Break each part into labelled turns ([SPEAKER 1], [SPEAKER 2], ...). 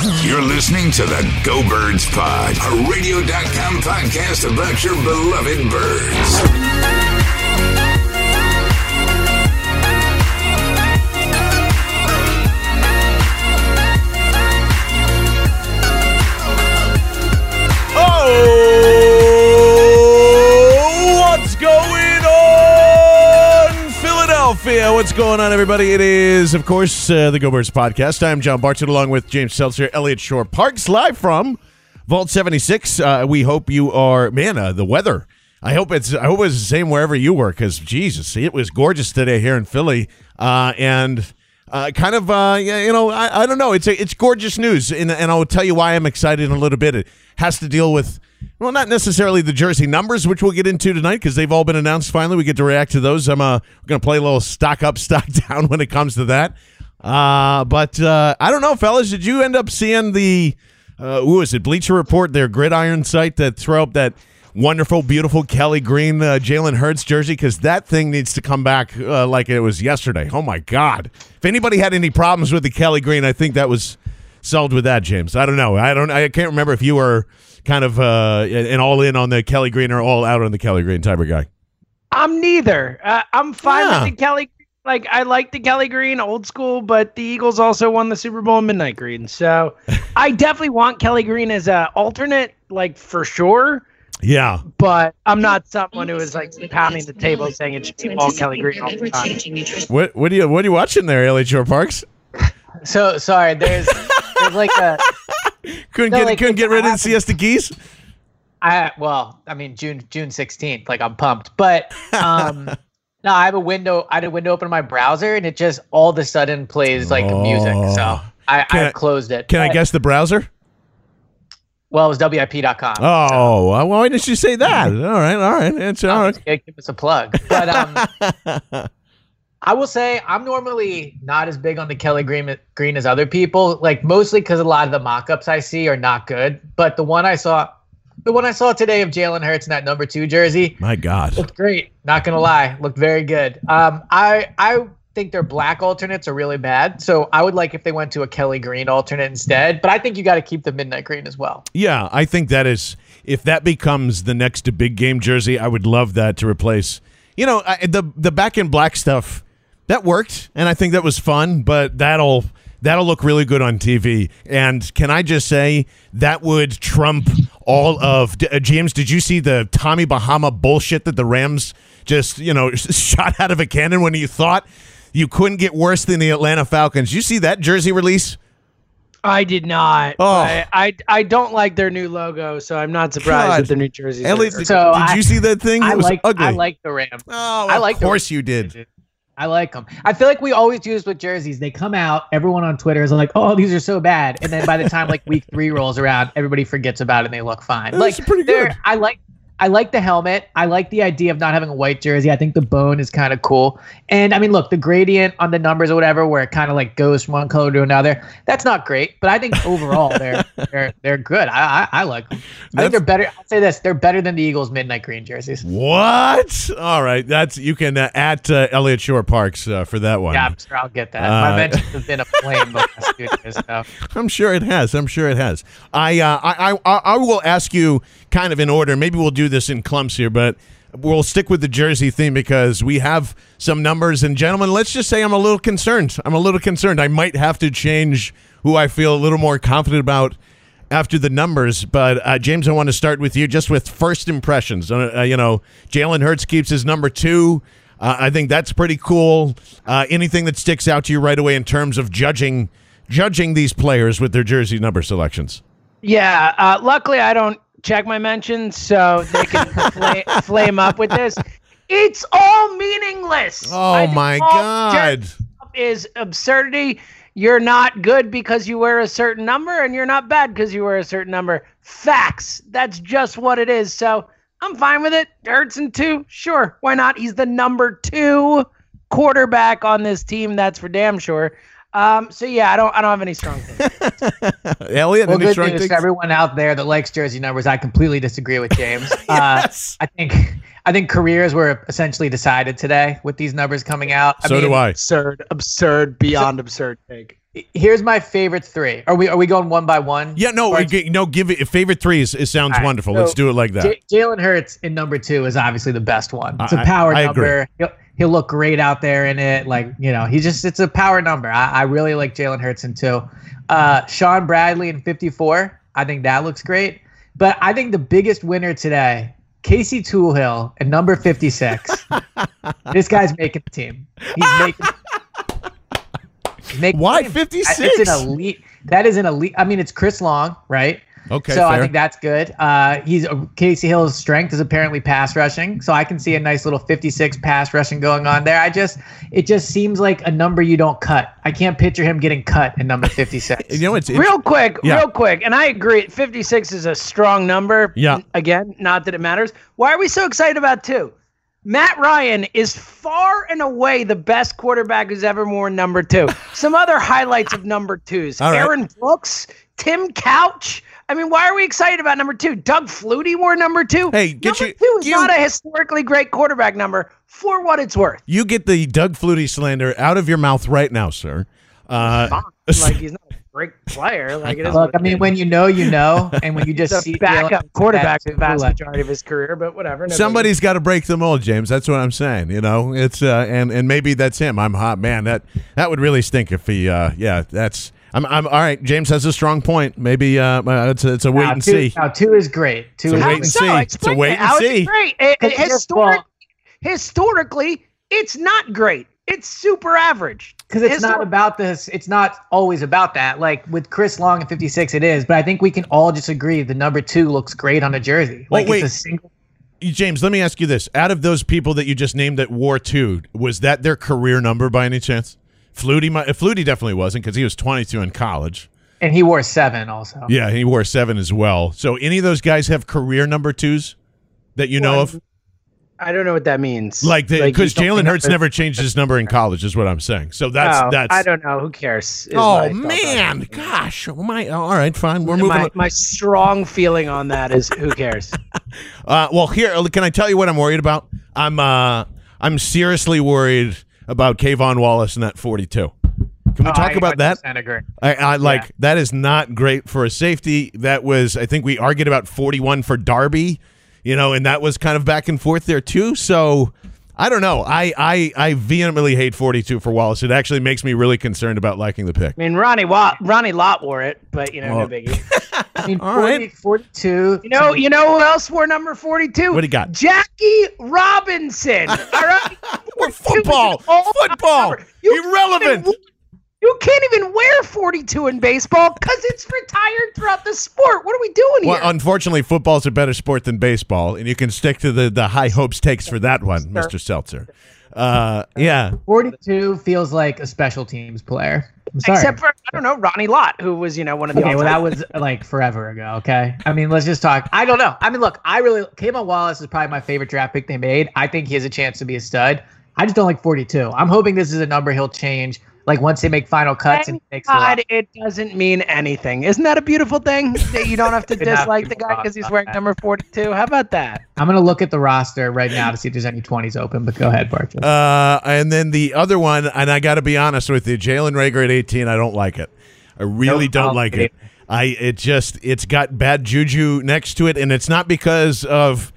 [SPEAKER 1] You're listening to the Go Birds Pod, a radio.com podcast about your beloved birds.
[SPEAKER 2] Philadelphia? What's going on, everybody? It is, of course, uh, the Go Birds podcast. I'm John Barton, along with James Seltzer, Eliot Shorr-Parks, live from Vault 76. Uh, we hope you are, man, uh, the weather. I hope it's I hope it's the same wherever you were, because Jesus, it was gorgeous today here in Philly, uh, and uh, kind of uh, you know I, I don't know it's a, it's gorgeous news, and, and I'll tell you why I'm excited in a little bit. It has to deal with well, not necessarily the jersey numbers, which we'll get into tonight because they've all been announced. Finally, we get to react to those. I'm uh, going to play a little stock up, stock down when it comes to that. Uh, but uh, I don't know, fellas. Did you end up seeing the uh, who is it? Bleacher Report, their gridiron site that throw up that wonderful, beautiful Kelly Green uh, Jalen Hurts jersey because that thing needs to come back uh, like it was yesterday. Oh my God! If anybody had any problems with the Kelly Green, I think that was solved with that, James. I don't know. I don't. I can't remember if you were kind of uh, an all in on the Kelly Green or all out on the Kelly Green type of guy.
[SPEAKER 3] I'm neither. Uh, I'm fine
[SPEAKER 2] Yeah.
[SPEAKER 3] with the Kelly. Like I like the Kelly Green, old school, but the Eagles also won the Super Bowl in midnight green, so I definitely want Kelly Green as a alternate, like for sure.
[SPEAKER 2] Yeah.
[SPEAKER 3] But I'm not someone who is like pounding the table saying it should be all Kelly Green all the time.
[SPEAKER 2] What what are you what are you watching there, Eliot Shorr-Parks?
[SPEAKER 4] So sorry, there's there's like a
[SPEAKER 2] Couldn't
[SPEAKER 4] No,
[SPEAKER 2] get
[SPEAKER 4] like,
[SPEAKER 2] couldn't get rid of the siesta keys.
[SPEAKER 4] I well, I mean June June 16th, like I'm pumped. But um no, I have a window I had a window open in my browser and it just all of a sudden plays like music. So I, I
[SPEAKER 2] I-
[SPEAKER 4] closed it.
[SPEAKER 2] Can I guess the browser?
[SPEAKER 4] Well, it was WIP.com.
[SPEAKER 2] Oh, well, why didn't you say that? All right, all right, it's all right.
[SPEAKER 4] Yeah, give us a plug. But um, I will say I'm normally not as big on the Kelly Green Green as other people. Like mostly because a lot of the mock-ups I see are not good. But the one I saw, the one I saw today of Jalen Hurts in that number two jersey
[SPEAKER 2] My God.
[SPEAKER 4] looked great. Not gonna lie, looked very good. Um, I I think their black alternates are really bad. So I would like if they went to a Kelly Green alternate instead. But I think you got to keep the midnight green as well.
[SPEAKER 2] Yeah, I think that is if that becomes the next big game jersey, I would love that to replace. You know, I, the the back in black stuff that worked, and I think that was fun. But that'll that'll look really good on TV. And can I just say that would trump all of uh, James? Did you see the Tommy Bahama bullshit that the Rams just you know shot out of a cannon when you thought you couldn't get worse than the Atlanta Falcons? You see that jersey release?
[SPEAKER 3] I did not.
[SPEAKER 2] Oh.
[SPEAKER 3] I, I I don't like their new logo, so I'm not surprised
[SPEAKER 2] God.
[SPEAKER 3] that their new jerseys.
[SPEAKER 2] Elliot,
[SPEAKER 3] are-
[SPEAKER 2] did,
[SPEAKER 4] So
[SPEAKER 2] did
[SPEAKER 4] I-
[SPEAKER 2] you see that thing?
[SPEAKER 4] I
[SPEAKER 2] it was
[SPEAKER 4] like
[SPEAKER 2] ugly.
[SPEAKER 4] I like the Rams.
[SPEAKER 2] Oh,
[SPEAKER 4] I
[SPEAKER 2] of
[SPEAKER 4] like the
[SPEAKER 2] course you did.
[SPEAKER 4] I like them. I feel like we always do this with jerseys. They come out, everyone on Twitter is like, "Oh, these are so bad," and then by the time like week three rolls around, everybody forgets about it and they look fine.
[SPEAKER 2] That's
[SPEAKER 4] like
[SPEAKER 2] pretty good.
[SPEAKER 4] I like. I like the helmet. I like the idea of not having a white jersey. I think the bone is kind of cool. And I mean, look, the gradient on the numbers or whatever, where it kind of like goes from one color to another, that's not great. But I think overall they're they're they're good. I I, I like them. I think they're better. I'll say this: they're better than the Eagles' midnight green jerseys.
[SPEAKER 2] What? All right, that's you can uh, at uh, Eliot Shorr-Parks uh, for that one.
[SPEAKER 4] Yeah, I'm sure I'll get that.
[SPEAKER 2] Uh,
[SPEAKER 4] My mentions have been a flame the last few days. So.
[SPEAKER 2] I'm sure it has. I'm sure it has. I, uh, I, I, I will ask you kind of in order. Maybe we'll do this in clumps here, but we'll stick with the jersey theme because we have some numbers. And gentlemen, let's just say I'm a little concerned. I'm a little concerned. I might have to change who I feel a little more confident about after the numbers. But uh, James, I want to start with you, just with first impressions. Uh, uh, you know, Jalen Hurts keeps his number two. Uh, I think that's pretty cool. Uh, anything that sticks out to you right away in terms of judging judging these players with their jersey number selections?
[SPEAKER 3] Yeah. Uh, luckily, I don't check my mentions, so they can fla- flame up with this. It's all meaningless.
[SPEAKER 2] Oh my God.
[SPEAKER 3] Is absurdity. You're not good because you wear a certain number, and you're not bad because you wear a certain number. Facts. That's just what it is. So I'm fine with it. Hurts in two. Sure. Why not? He's the number two quarterback on this team. That's for damn sure. Um, so yeah, I don't I don't have any strong things.
[SPEAKER 2] Elliot,
[SPEAKER 4] Well,
[SPEAKER 2] any
[SPEAKER 4] good
[SPEAKER 2] strong
[SPEAKER 4] news
[SPEAKER 2] takes?
[SPEAKER 4] for everyone out there that likes jersey numbers. I completely disagree with James.
[SPEAKER 2] Yes.
[SPEAKER 4] uh, I think I think careers were essentially decided today with these numbers coming out.
[SPEAKER 2] so do I.
[SPEAKER 3] absurd, absurd, beyond absurd take.
[SPEAKER 4] Here's my favorite three. Are we are we going one by one?
[SPEAKER 2] Yeah, no, we g- no. Give it favorite threes. It sounds
[SPEAKER 4] All right,
[SPEAKER 2] wonderful.
[SPEAKER 4] so
[SPEAKER 2] Let's do it like that.
[SPEAKER 4] J- Jalen Hurts in number two is obviously the best one. It's a
[SPEAKER 2] I-
[SPEAKER 4] power
[SPEAKER 2] I agree.
[SPEAKER 4] number. He'll, he'll look great out there in it. Like you know, he's just it's a power number. I, I really like Jalen Hurts in two. Uh, Shaun Bradley in 54. I think that looks great. But I think the biggest winner today, Casey Toohill at number 56. this guy's making the team. He's making. he's making
[SPEAKER 2] Why 56?
[SPEAKER 4] It's an elite. That is an elite. I mean, it's Chris Long, right?
[SPEAKER 2] Okay,
[SPEAKER 4] So I think that's good. Uh, he's Casey Hill's strength is apparently pass rushing, so I can see a nice little 56 pass rushing going on there. I just, it just seems like a number you don't cut. I can't picture him getting cut in number 56.
[SPEAKER 2] you know, it's, it's
[SPEAKER 3] real quick,
[SPEAKER 2] Yeah.
[SPEAKER 3] real quick, and I agree. 56 is a strong number.
[SPEAKER 2] Yeah.
[SPEAKER 3] Again, not that it matters. Why are we so excited about two? Matt Ryan is far and away the best quarterback who's ever worn number two. Some other highlights of number twos:
[SPEAKER 2] All right.
[SPEAKER 3] Aaron Brooks, Tim Couch. I mean, why are we excited about number two? Doug Flutie wore number two.
[SPEAKER 2] Hey, get
[SPEAKER 3] number
[SPEAKER 2] you-
[SPEAKER 3] two is
[SPEAKER 2] you-
[SPEAKER 3] not a historically great quarterback number for what it's worth.
[SPEAKER 2] you get the Doug Flutie slander out of your mouth right now, sir. Uh,
[SPEAKER 3] Like he's not a great player. Like it is.
[SPEAKER 4] Look, I mean, when you know, you know, and when you just see
[SPEAKER 3] backup quarterback the vast
[SPEAKER 4] like-
[SPEAKER 3] majority of his career, but whatever. no
[SPEAKER 2] Somebody's got to break the mold, James. That's what I'm saying. You know, it's uh, and and maybe that's him. I'm hot, man. That that would really stink if he. Uh, yeah, that's. I'm. I'm all right. James has a strong point. Maybe uh, uh, it's a, it's a wait
[SPEAKER 4] Now,
[SPEAKER 2] and
[SPEAKER 4] two,
[SPEAKER 2] see.
[SPEAKER 4] now, two is great. Two
[SPEAKER 2] So
[SPEAKER 4] is
[SPEAKER 2] wait and
[SPEAKER 3] so?
[SPEAKER 2] see.
[SPEAKER 3] Explain
[SPEAKER 2] It's a wait and
[SPEAKER 3] How it's
[SPEAKER 2] see.
[SPEAKER 3] Great. It- it- historic- historically, it's not great. It's super average.
[SPEAKER 4] because it's not about this. It's not always about that. Like with Chris Long at 56, it is. But I think we can all just agree the number two looks great on a jersey.
[SPEAKER 2] Well,
[SPEAKER 4] Like
[SPEAKER 2] wait.
[SPEAKER 4] it's a single.
[SPEAKER 2] James, let me ask you this: Out of those people that you just named that wore two, was that their career number by any chance? Flutie, might, Flutie definitely wasn't because he was 22 in college.
[SPEAKER 4] And he wore seven also.
[SPEAKER 2] Yeah, he wore seven as well. So, any of those guys have career number twos that you know of?
[SPEAKER 3] I don't know what that means.
[SPEAKER 2] Like, because
[SPEAKER 3] don't
[SPEAKER 2] Jalen Hurts never changed his number in college, is what I'm saying. So that's
[SPEAKER 3] Oh,
[SPEAKER 2] that's.
[SPEAKER 3] I don't know. Who cares?
[SPEAKER 2] Oh man, gosh, oh, my. All right, fine. We're moving.
[SPEAKER 3] My,
[SPEAKER 2] on.
[SPEAKER 3] my strong feeling on that is who cares?
[SPEAKER 2] Uh, well, here, can I tell you what I'm worried about? I'm uh, I'm seriously worried about K'Von Wallace in that 42. Can we
[SPEAKER 4] Oh,
[SPEAKER 2] talk
[SPEAKER 4] I
[SPEAKER 2] about that?
[SPEAKER 4] agree.
[SPEAKER 2] I, I like that is not great for a safety. That was I think we argued about 41 for Darby, you know, and that was kind of back and forth there too. So I don't know. I I, I vehemently hate 42 for Wallace. It actually makes me really concerned about liking the pick.
[SPEAKER 3] I mean, Ronnie Watt, Ronnie Lott wore it, but you know,
[SPEAKER 2] Well-
[SPEAKER 3] no biggie.
[SPEAKER 4] I mean,
[SPEAKER 2] All
[SPEAKER 4] 40,
[SPEAKER 2] right.
[SPEAKER 4] 42.
[SPEAKER 3] You know, you know who else wore number forty-two?
[SPEAKER 2] What do you got?
[SPEAKER 3] Jackie Robinson. All right.
[SPEAKER 2] Or football, football,
[SPEAKER 3] You
[SPEAKER 2] irrelevant.
[SPEAKER 3] Can't even- You can't even wear 42 in baseball because it's retired throughout the sport. What are we doing
[SPEAKER 2] Well,
[SPEAKER 3] here?
[SPEAKER 2] unfortunately, football's a better sport than baseball, and you can stick to the, the high hopes takes for that one, Mr. Seltzer. Uh, yeah.
[SPEAKER 4] 42 feels like a special teams player. I'm sorry.
[SPEAKER 3] Except for I don't know Ronnie Lott, who was you know one of the
[SPEAKER 4] Okay, well, that was like forever ago. Okay, I mean, let's just talk. I don't know. I mean, look, I really K'Von Wallace is probably my favorite draft pick they made. I think he has a chance to be a stud. I just don't like 42. I'm hoping this is a number he'll change. Like once they make final cuts and
[SPEAKER 3] Thank
[SPEAKER 4] he takes.
[SPEAKER 3] God, it doesn't mean anything. Isn't that a beautiful thing that you don't have to dislike
[SPEAKER 4] be
[SPEAKER 3] the guy because he's wearing
[SPEAKER 4] that.
[SPEAKER 3] number 42? How about that?
[SPEAKER 4] I'm gonna look at the roster right now to see if there's any 20s open. But go ahead, Bartlett.
[SPEAKER 2] Uh, and then the other one, and I got to be honest with you, Jalen Reagor at 18, I don't like it. I really
[SPEAKER 4] Nope, I
[SPEAKER 2] don't
[SPEAKER 4] don't
[SPEAKER 2] like
[SPEAKER 4] like
[SPEAKER 2] it. I it just it's got bad juju next to it, and it's not because of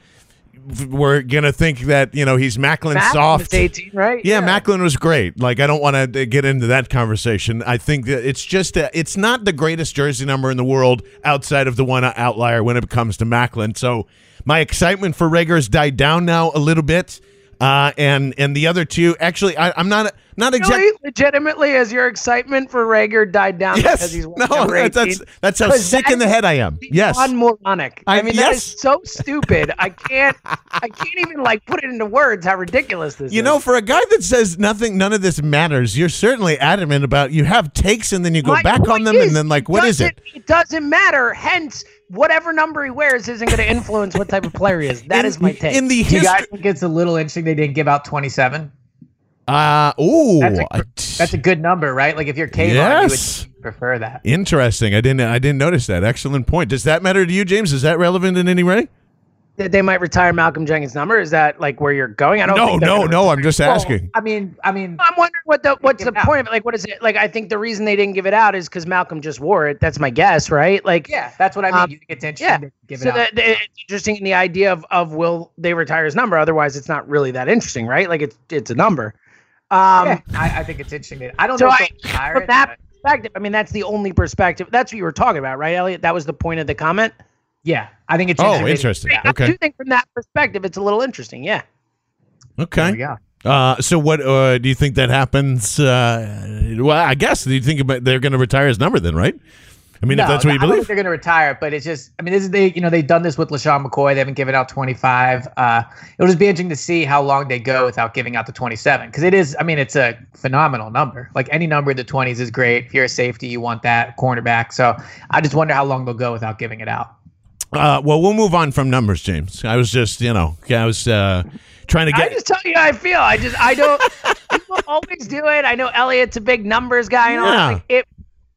[SPEAKER 2] we're gonna think that you know he's
[SPEAKER 3] Maclin
[SPEAKER 2] soft.
[SPEAKER 3] was 18, right?
[SPEAKER 2] Yeah, Maclin was great. Like I don't want to get into that conversation. I think that it's just a, it's not the greatest jersey number in the world outside of the one outlier when it comes to Maclin. So my excitement for Reagor has died down now a little bit. Uh, and and the other two, actually, I, I'm not not exactly.
[SPEAKER 3] Really, legitimately, as your excitement for Reagor died down because
[SPEAKER 2] Yes,
[SPEAKER 3] he's
[SPEAKER 2] no,
[SPEAKER 3] number 18?
[SPEAKER 2] that's that's how
[SPEAKER 3] 'Cause
[SPEAKER 2] sick in the head I am. Yes,
[SPEAKER 3] unmoronic. I,
[SPEAKER 2] I-
[SPEAKER 3] mean, that
[SPEAKER 2] yes.
[SPEAKER 3] is so stupid. I can't, I can't even like put it into words how ridiculous this
[SPEAKER 2] You
[SPEAKER 3] is.
[SPEAKER 2] You know, for a guy that says nothing, none of this matters, you're certainly adamant about. You have takes, and then you go
[SPEAKER 3] My
[SPEAKER 2] back on them,
[SPEAKER 3] is,
[SPEAKER 2] and then like, what is it?
[SPEAKER 3] It doesn't matter. Hence, whatever number he wears isn't going to influence what type of player he is. That
[SPEAKER 2] In-
[SPEAKER 3] is my take.
[SPEAKER 2] In the
[SPEAKER 4] Do you guys think it's a little interesting they didn't give out 27?
[SPEAKER 2] Uh, ooh,
[SPEAKER 4] That's a,
[SPEAKER 2] I-
[SPEAKER 4] that's a good number, right? Like if you're K'Von,
[SPEAKER 2] Yes.
[SPEAKER 4] you would prefer that.
[SPEAKER 2] Interesting. I didn't. I didn't notice that. Excellent point. Does that matter to you, James? Is that relevant in any way?
[SPEAKER 3] That they might retire Malcolm Jenkins' number. Is that like where you're going? I don't. Know.
[SPEAKER 2] No,
[SPEAKER 3] think
[SPEAKER 2] no, no. I'm just
[SPEAKER 4] Well,
[SPEAKER 2] asking.
[SPEAKER 4] I mean, I mean,
[SPEAKER 3] I'm wondering what the what's the point of it. Like, what is it? Like, I think the reason they didn't give it out is because Malcolm just wore it. That's my guess, right? Like,
[SPEAKER 4] yeah, that's what I mean.
[SPEAKER 3] Um,
[SPEAKER 4] you think it's interesting
[SPEAKER 3] yeah.
[SPEAKER 4] to give
[SPEAKER 3] so
[SPEAKER 4] it out.
[SPEAKER 3] that, that- it's interesting in the idea of of will they retire his number? Otherwise, it's not really that interesting, right? Like, it's it's a number. Um,
[SPEAKER 4] yeah, I, I think it's interesting. I don't
[SPEAKER 3] so
[SPEAKER 4] know
[SPEAKER 3] I,
[SPEAKER 4] they'll
[SPEAKER 3] from that
[SPEAKER 4] but-
[SPEAKER 3] perspective, I mean, that's the only perspective. That's what you were talking about, right, Elliot? That was the point of the comment.
[SPEAKER 4] yeah, I think it's
[SPEAKER 2] Oh,
[SPEAKER 4] interesting.
[SPEAKER 2] interesting.
[SPEAKER 4] Yeah,
[SPEAKER 3] I
[SPEAKER 2] Okay.
[SPEAKER 3] do think from that perspective, it's a little interesting. Yeah.
[SPEAKER 2] Okay.
[SPEAKER 4] we go.
[SPEAKER 2] Uh, so what uh, do you think that happens? Uh, well, I guess do you think about they're going to retire his number then, right? I mean, if that's what you
[SPEAKER 4] I don't think
[SPEAKER 2] believe.
[SPEAKER 4] they're going to retire, but it's just, I mean, this is they, you know, they've done this with LeSean McCoy. They haven't given out 25. Uh, it'll just be interesting to see how long they go without giving out the 27 because it is, I mean, it's a phenomenal number. Like any number in the 20s is great. If you're a safety, you want that cornerback. So I just wonder how long they'll go without giving it out.
[SPEAKER 2] Uh, well, we'll move on from numbers, James. I was just, you know, I was uh, trying to get.
[SPEAKER 3] I just tell you how I feel. I just I don't. people always do it. I know Elliot's a big numbers guy, and all Like, it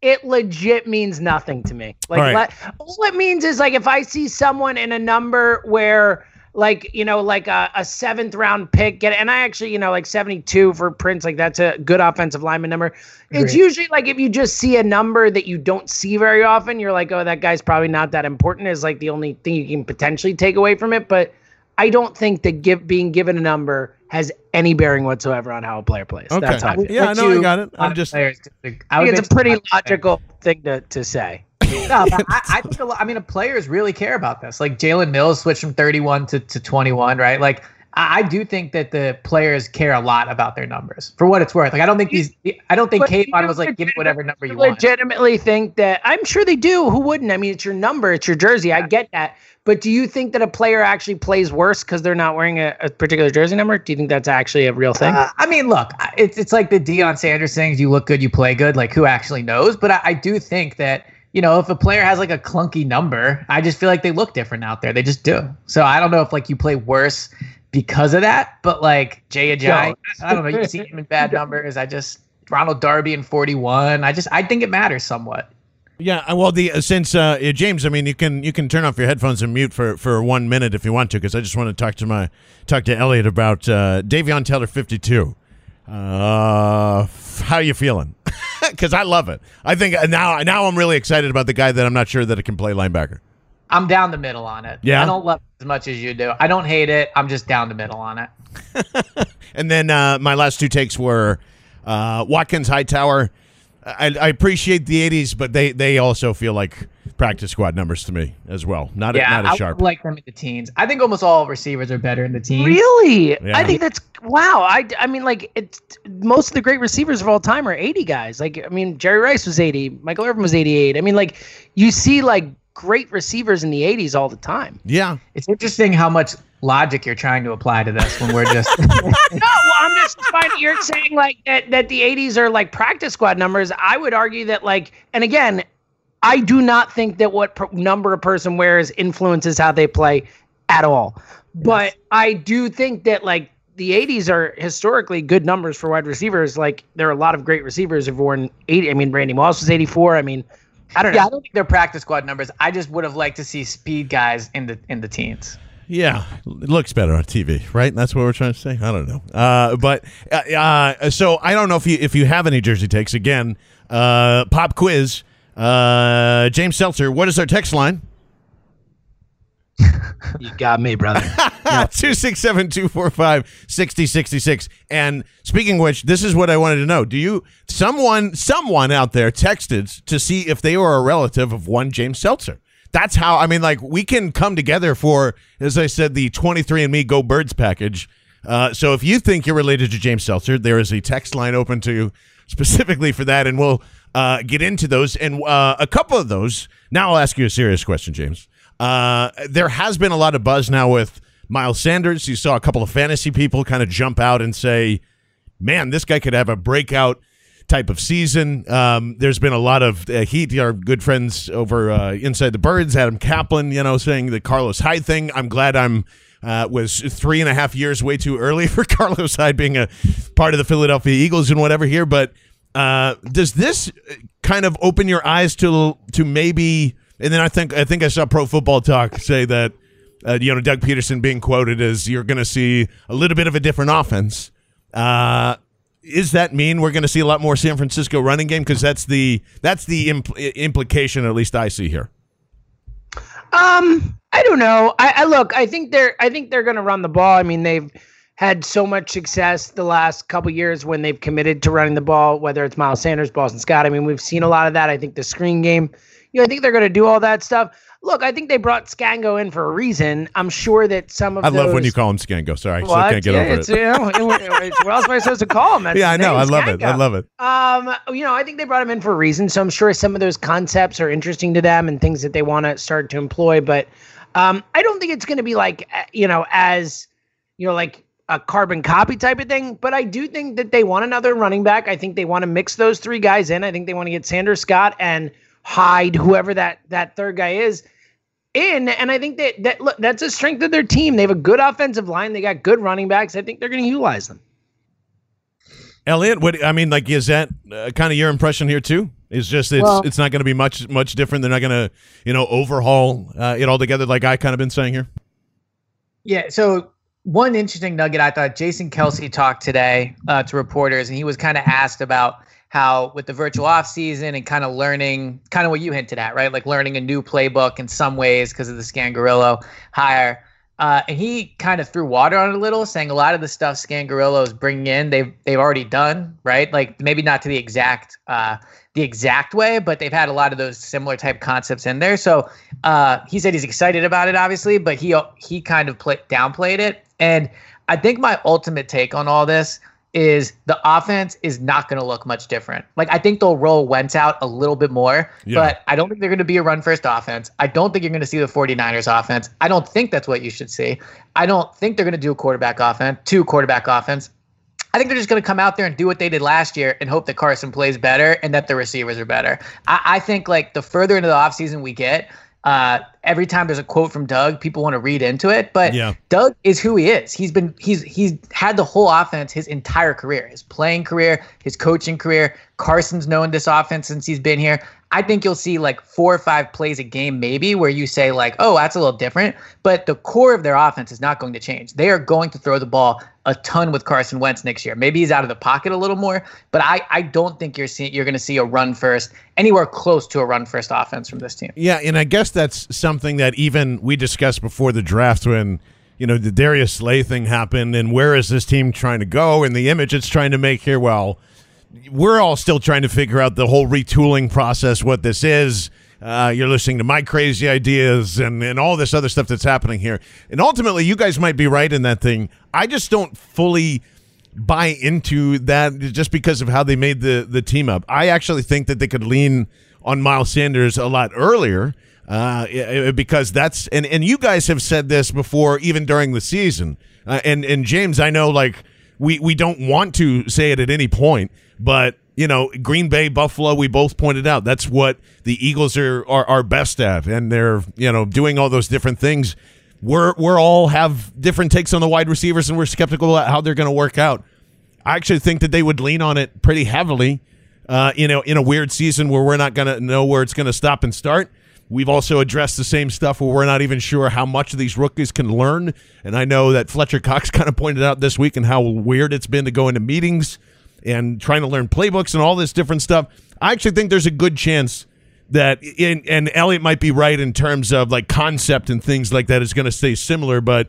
[SPEAKER 3] it legit means nothing to me. Like
[SPEAKER 2] All right.
[SPEAKER 3] let- all it means is like if I see someone in a number where like you know like a, a seventh round pick get and I actually you know like seventy two for Prince like that's a good offensive lineman number. It's
[SPEAKER 4] Agreed.
[SPEAKER 3] usually like if you just see a number that you don't see very often, you're like, oh, that guy's probably not that important. Is like the only thing you can potentially take away from it, but. I don't think that give, being given a number has any bearing whatsoever on how a player plays.
[SPEAKER 2] Okay.
[SPEAKER 3] That's how I feel.
[SPEAKER 2] Yeah,
[SPEAKER 4] But
[SPEAKER 2] no, I got it. I'm just.
[SPEAKER 4] players disagree. I
[SPEAKER 3] I think it's a pretty
[SPEAKER 4] a lot
[SPEAKER 3] logical thing to, to say.
[SPEAKER 4] No, but I, I think a lot, I mean, players really care about this. Like Jalen Mills switched from 31 to, to 21, right? Like I, do think that the players care a lot about their numbers for what it's worth. Like I don't think these, I don't think
[SPEAKER 3] K'Von
[SPEAKER 4] was like, give me whatever number you
[SPEAKER 3] I
[SPEAKER 4] want.
[SPEAKER 3] legitimately think that I'm sure they do. Who wouldn't? I mean, it's your number, it's your jersey. I get that. But do you think that a player actually plays worse because they're not wearing a, a particular jersey number? Do you think that's actually a real thing?
[SPEAKER 4] Uh, I mean, look, it's it's like the Deion Sanders things. You look good, you play good. Like who actually knows? But I, I do think that you know if a player has like a clunky number, I just feel like they look different out there. They just do. So I don't know if like you play worse because of that. But like Jay Ajayi, I don't know. You see him in bad numbers. I just Ronald Darby in forty one. I just I think it matters somewhat.
[SPEAKER 2] Yeah, uh, well, the uh, since uh, James, I mean, you can you can turn off your headphones and mute for, for one minute if you want to, because I just want to talk to my talk to Elliot about uh, Davion Taylor fifty two. Uh, f- how you feeling? Because I love it. I think uh, now I now I'm really excited about the guy that I'm not sure that it can play linebacker.
[SPEAKER 4] I'm down the middle on it.
[SPEAKER 2] Yeah?
[SPEAKER 4] I don't love it as much as you do. I don't hate it. I'm just down the middle on it.
[SPEAKER 2] And then uh, my last two takes were uh, Watkins Hightower. I, I appreciate the '80s, but they they also feel like practice squad numbers to me as well. Not
[SPEAKER 4] Yeah,
[SPEAKER 2] not
[SPEAKER 4] I
[SPEAKER 2] as sharp.
[SPEAKER 4] would like them in the teens. I think almost all receivers are better in the teens.
[SPEAKER 3] Really?
[SPEAKER 2] Yeah.
[SPEAKER 3] I think that's wow. I, I mean, like it's most of the great receivers of all time are 80 guys. Like, I mean, Jerry Rice was 80, Michael Irvin was 88. I mean, like you see like great receivers in the 80s all the time.
[SPEAKER 2] Yeah.
[SPEAKER 4] It's interesting how much logic you're trying to apply to this when we're just
[SPEAKER 3] no, well, I'm just finding you're saying like that, that the 80s are like practice squad numbers. I would argue that like, and again, I do not think that what per- number a person wears influences how they play at all. But I do think that like the 80s are historically good numbers for wide receivers. Like there are a lot of great receivers who've worn 80. I mean, Randy Moss was 84. I mean, I don't know.
[SPEAKER 4] yeah, I don't think they're practice squad numbers. I just would have liked to see speed guys in the in the teens.
[SPEAKER 2] Yeah, it looks better on TV, right? That's what we're trying to say. I don't know, uh, but uh, uh, so I don't know if you if you have any jersey takes. Again, uh, pop quiz. Uh, James Seltzer, what is our text line?
[SPEAKER 3] You got me, brother.
[SPEAKER 2] 267-245-6066. And speaking of which, this is what I wanted to know. Do you someone someone out there texted to see if they were a relative of one James Seltzer? That's how I mean like we can come together for as I said the 23andme Go Birds package. Uh, so if you think you're related to James Seltzer, there is a text line open to you specifically for that and we'll uh, get into those and uh, a couple of those. Now I'll ask you a serious question, James. Uh, there has been a lot of buzz now with Miles Sanders. You saw a couple of fantasy people kind of jump out and say, man, this guy could have a breakout type of season. Um, there's been a lot of uh, heat. Our good friends over uh, Inside the Birds, Adam Caplan, you know, saying the Carlos Hyde thing. I'm glad I'm uh, was three and a half years way too early for Carlos Hyde being a part of the Philadelphia Eagles and whatever here. But uh, does this kind of open your eyes to to maybe? And then I think I think I saw Pro Football Talk say that uh, you know Doug Pederson being quoted as you're going to see a little bit of a different offense. Uh, is that mean we're going to see a lot more San Francisco running game? Because that's the that's the impl- implication, at least I see here.
[SPEAKER 3] Um, I don't know. I, I look. I think they're. I think they're going to run the ball. I mean, they've had so much success the last couple years when they've committed to running the ball. Whether it's Miles Sanders, Boston Scott. I mean, we've seen a lot of that. I think the screen game. You know, I think they're going to do all that stuff. Look, I think they brought Scango in for a reason. I'm sure that some of
[SPEAKER 2] I love when you call him Scango. Sorry, I still can't get
[SPEAKER 3] Yeah,
[SPEAKER 2] over
[SPEAKER 3] it's,
[SPEAKER 2] it.
[SPEAKER 3] You know, it- it- what else am I supposed to call him? That's
[SPEAKER 2] yeah, I know. I love it. I love it.
[SPEAKER 3] Um, you know, I think they brought him in for a reason. So I'm sure some of those concepts are interesting to them and things that they want to start to employ. But um, I don't think it's going to be like, uh, you know, as, you know, like a carbon copy type of thing. But I do think that they want another running back. I think they want to mix those three guys in. I think they want to get Sanders Scott and Hyde, whoever that that third guy is. In and I think that that look that's a strength of their team. They have a good offensive line. They got good running backs. I think they're going to utilize them.
[SPEAKER 2] Elliot, what I mean, like, is that uh, kind of your impression here too? Is just it's
[SPEAKER 4] Well-
[SPEAKER 2] it's not going to be much much different. They're not going to you know overhaul uh, it altogether, like I kind of been saying here.
[SPEAKER 4] Yeah. So one interesting nugget I thought Jason Kelce talked today uh, to reporters, and he was kind of asked about how with the virtual off season and kind of learning, kind of what you hinted at, right? Like learning a new playbook in some ways because of the Scangarello hire. Uh, and he kind of threw water on it a little, saying a lot of the stuff Scangarello is bringing in, they've they've already done, right? Like maybe not to the exact uh, the exact way, but they've had a lot of those similar type concepts in there. So uh, he said he's excited about it, obviously, but he he kind of play, downplayed it. And I think my ultimate take on all this is the offense is not going to look much different. Like I think they'll roll Wentz out a little bit more,
[SPEAKER 2] Yeah.
[SPEAKER 4] but I don't think they're going to be a run first offense. I don't think you're going to see the 49ers offense. I don't think that's what you should see. I don't think they're going to do a quarterback offense, two quarterback offense. I think they're just going to come out there and do what they did last year and hope that Carson plays better and that the receivers are better. I, I think like the further into the offseason we get, uh, every time there's a quote from Doug, people want to read into it. But
[SPEAKER 2] Yeah.
[SPEAKER 4] Doug is who he is. He's been he's he's had the whole offense his entire career, his playing career, his coaching career. Carson's known this offense since he's been here. I think you'll see like four or five plays a game, maybe, where you say, like, oh, that's a little different. But the core of their offense is not going to change. They are going to throw the ball a ton with Carson Wentz next year. Maybe he's out of the pocket a little more, but I, I don't think you're seeing you're gonna see a run first, anywhere close to a run first offense from this team.
[SPEAKER 2] Yeah, and I guess that's something that even we discussed before the draft when you know the Darius Slay thing happened, and where is this team trying to go, and the image it's trying to make here. Well, we're all still trying to figure out the whole retooling process, what this is. Uh, you're listening to my crazy ideas and, and all this other stuff that's happening here. And ultimately, you guys might be right in that thing. I just don't fully buy into that just because of how they made the, the team up. I actually think that they could lean on Miles Sanders a lot earlier. Uh, because that's and and you guys have said this before, even during the season. Uh, and and James, I know like we we don't want to say it at any point, but you know, Green Bay, Buffalo, we both pointed out that's what the Eagles are are, are best at, and they're you know doing all those different things. We're we're all have different takes on the wide receivers, and we're skeptical about how they're going to work out. I actually think that they would lean on it pretty heavily. Uh, you know, in a weird season where we're not going to know where it's going to stop and start. We've also addressed the same stuff where we're not even sure how much of these rookies can learn. And I know that Fletcher Cox kind of pointed out this week and how weird it's been to go into meetings and trying to learn playbooks and all this different stuff. I actually think there's a good chance that in, and Elliot might be right in terms of like concept and things like that is going to stay similar, but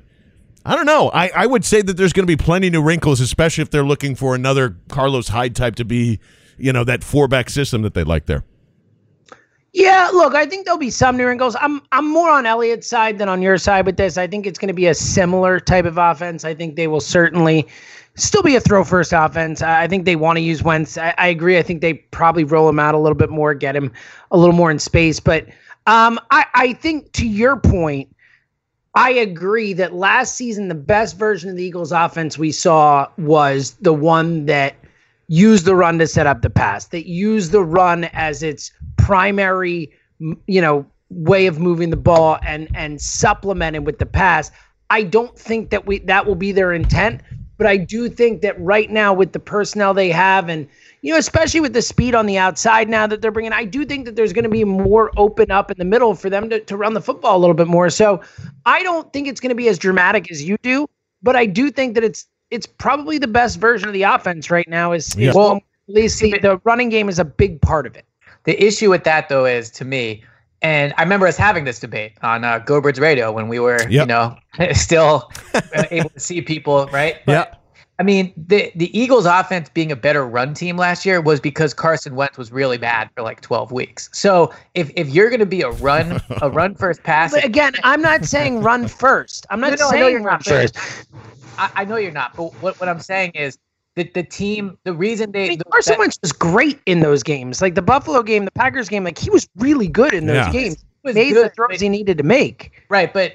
[SPEAKER 2] I don't know. I, I would say that there's going to be plenty new wrinkles, especially if they're looking for another Carlos Hyde type to be, you know, that four back system that they like there.
[SPEAKER 3] Yeah, look, I think there'll be some new wrinkles. I'm I'm more on Elliott's side than on your side with this. I think it's going to be a similar type of offense. I think they will certainly still be a throw first offense. I I think they want to use Wentz. I, I agree. I think they probably roll him out a little bit more, get him a little more in space. But um, I, I think to your point, I agree that last season the best version of the Eagles offense we saw was the one that used the run to set up the pass, that use the run as its primary, you know, way of moving the ball and and supplemented with the pass. I don't think that we that will be their intent, but I do think that right now with the personnel they have and you know, especially with the speed on the outside now that they're bringing, I do think that there's going to be more open up in the middle for them to, to run the football a little bit more. So I don't think it's going to be as dramatic as you do, but I do think that it's it's probably the best version of the offense right now. Is,
[SPEAKER 2] Yeah.
[SPEAKER 3] is
[SPEAKER 4] Well,
[SPEAKER 3] one- at least the, the running game is a big part of it.
[SPEAKER 4] The issue with that though is to me, and I remember us having this debate on uh, Go Birds Radio when we were, you know, still uh, able to see people, right?
[SPEAKER 2] Yeah.
[SPEAKER 4] I mean, the the Eagles' offense being a better run team last year was because Carson Wentz was really bad for like 12 weeks. So if if you're going to be a run a run first pass,
[SPEAKER 3] But again, I'm not saying run first. I'm not
[SPEAKER 4] No, no, I know
[SPEAKER 3] saying
[SPEAKER 4] you're
[SPEAKER 3] run
[SPEAKER 4] not, but
[SPEAKER 3] first.
[SPEAKER 4] I, I know you're not. But what what I'm saying is that the team, the reason
[SPEAKER 3] I
[SPEAKER 4] they
[SPEAKER 3] mean,
[SPEAKER 4] the-
[SPEAKER 3] Carson
[SPEAKER 4] that-
[SPEAKER 3] Wentz was great in those games. Like the Buffalo game, the Packers game, like he was really good in those
[SPEAKER 2] Yeah.
[SPEAKER 3] games.
[SPEAKER 4] was
[SPEAKER 3] Made
[SPEAKER 4] good,
[SPEAKER 3] the throws
[SPEAKER 4] but-
[SPEAKER 3] he needed to make.
[SPEAKER 4] Right, but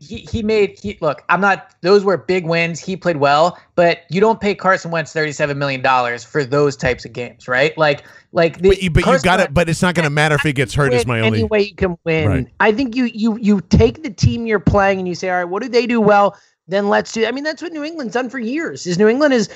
[SPEAKER 4] he, he made he look, I'm not those were big wins. He played well, but you don't pay Carson Wentz thirty seven million dollars for those types of games, right? Like like the
[SPEAKER 2] But you, but you got it. But it's not going to matter if he gets hurt. Is my only.
[SPEAKER 3] way you can win.
[SPEAKER 2] Right.
[SPEAKER 3] I think you you you take the team you're playing and you say, all right, what do they do well? Then let's do. I mean, that's what New England's done for years. Is New England is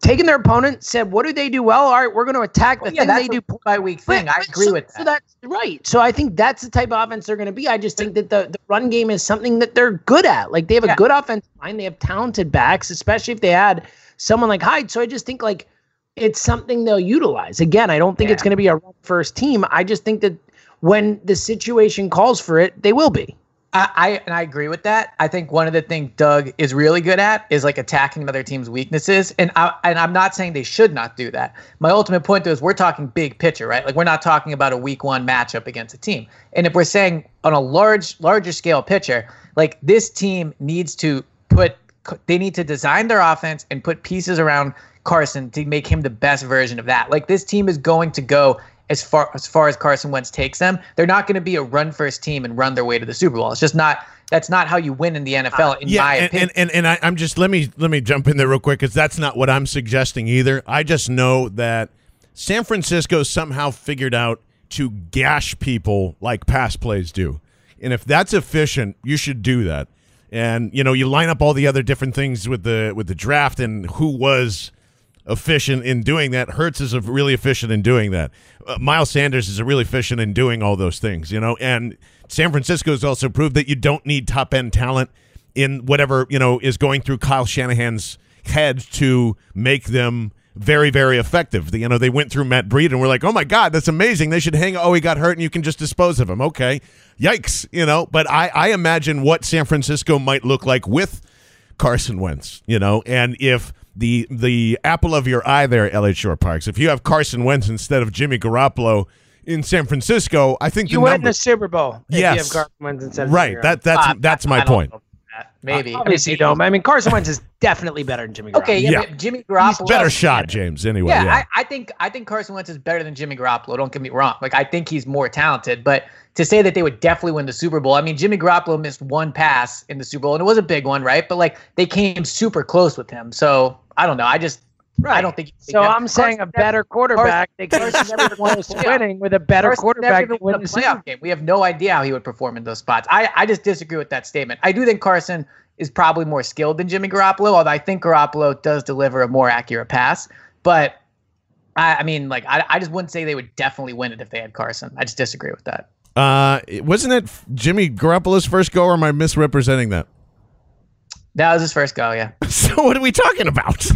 [SPEAKER 3] taken their opponent, said, what do they do well? All right, we're going to attack the
[SPEAKER 4] yeah,
[SPEAKER 3] thing they do.
[SPEAKER 4] by week thing.
[SPEAKER 3] But-
[SPEAKER 4] I agree
[SPEAKER 3] so-
[SPEAKER 4] with
[SPEAKER 3] So
[SPEAKER 4] that.
[SPEAKER 3] that's right. So I think that's the type of offense they're going to be. I just think that the, the run game is something that they're good at. Like they have a good offensive line. They have talented backs, especially if they add someone like Hyde. So I just think like it's something they'll utilize. Again, I don't think it's going to be a run first team. I just think that when the situation calls for it, they will be.
[SPEAKER 4] I, I and I agree with that. I think one of the things Doug is really good at is like attacking another team's weaknesses, and I and I'm not saying they should not do that. My ultimate point though is we're talking big picture, right? Like we're not talking about a week one matchup against a team. And if we're saying on a large, larger scale picture, like this team needs to put, they need to design their offense and put pieces around Carson to make him the best version of that. Like this team is going to go as far as far as Carson Wentz takes them. They're not going to be a run first team and run their way to the Super Bowl. It's just not. That's not how you win in the uh, NFL, in
[SPEAKER 2] yeah,
[SPEAKER 4] my
[SPEAKER 2] and,
[SPEAKER 4] opinion.
[SPEAKER 2] and and and I, I'm just let me let me jump in there real quick because that's not what I'm suggesting either. I just know that San Francisco somehow figured out to gash people like pass plays do, and if that's efficient, you should do that. And you know, you line up all the other different things with the with the draft and who was efficient in doing that. Hurts is really efficient in doing that. Uh, Miles Sanders is really efficient in doing all those things, you know. And San Francisco has also proved that you don't need top end talent in whatever you know is going through Kyle Shanahan's head to make them very very effective. You know, they went through Matt Breida and we're like, oh my god, that's amazing. They should hang. Oh, he got hurt and you can just dispose of him. Okay, yikes, you know. But I I imagine what San Francisco might look like with Carson Wentz, you know, and if the the apple of your eye there, Eliot Shorr-Parks, if you have Carson Wentz instead of Jimmy Garoppolo in San Francisco, I think
[SPEAKER 3] You win the Super Bowl. If
[SPEAKER 2] Yes.
[SPEAKER 3] You have Carson Wentz instead of
[SPEAKER 2] right.
[SPEAKER 3] Jimmy
[SPEAKER 2] That
[SPEAKER 4] Uh,
[SPEAKER 2] that's that's my
[SPEAKER 4] I
[SPEAKER 2] point.
[SPEAKER 4] know about that. Uh, maybe. I mean,
[SPEAKER 3] Obviously, you don't. I mean, Carson Wentz is definitely better than Jimmy Garoppolo.
[SPEAKER 4] Okay, yeah,
[SPEAKER 2] Yeah.
[SPEAKER 4] Jimmy Garoppolo.
[SPEAKER 2] He's better shot, James. Anyway,
[SPEAKER 4] Yeah,
[SPEAKER 2] yeah.
[SPEAKER 4] I, I think I think Carson Wentz is better than Jimmy Garoppolo. Don't get me wrong. Like I think he's more talented, but to say that they would definitely win the Super Bowl, I mean Jimmy Garoppolo missed one pass in the Super Bowl, and it was a big one, right? But like they came super close with him. So I don't know. I just I don't think.
[SPEAKER 3] So
[SPEAKER 4] that-
[SPEAKER 3] I'm saying a
[SPEAKER 4] Carson
[SPEAKER 3] better quarterback. They can
[SPEAKER 4] Carson never won a playoff.
[SPEAKER 3] winning with a better
[SPEAKER 4] Carson
[SPEAKER 3] quarterback.
[SPEAKER 4] never
[SPEAKER 3] win the
[SPEAKER 4] a
[SPEAKER 3] season.
[SPEAKER 4] playoff game. We have no idea how he would perform in those spots. I, I just disagree with that statement. I do think Carson is probably more skilled than Jimmy Garoppolo, although I think Garoppolo does deliver a more accurate pass. But I, I mean, like, I, I just wouldn't say they would definitely win it if they had Carson. I just disagree with that.
[SPEAKER 2] Uh, wasn't it Jimmy Garoppolo's first go, or am I misrepresenting that?
[SPEAKER 4] That was his first go, yeah.
[SPEAKER 2] So what are we talking about?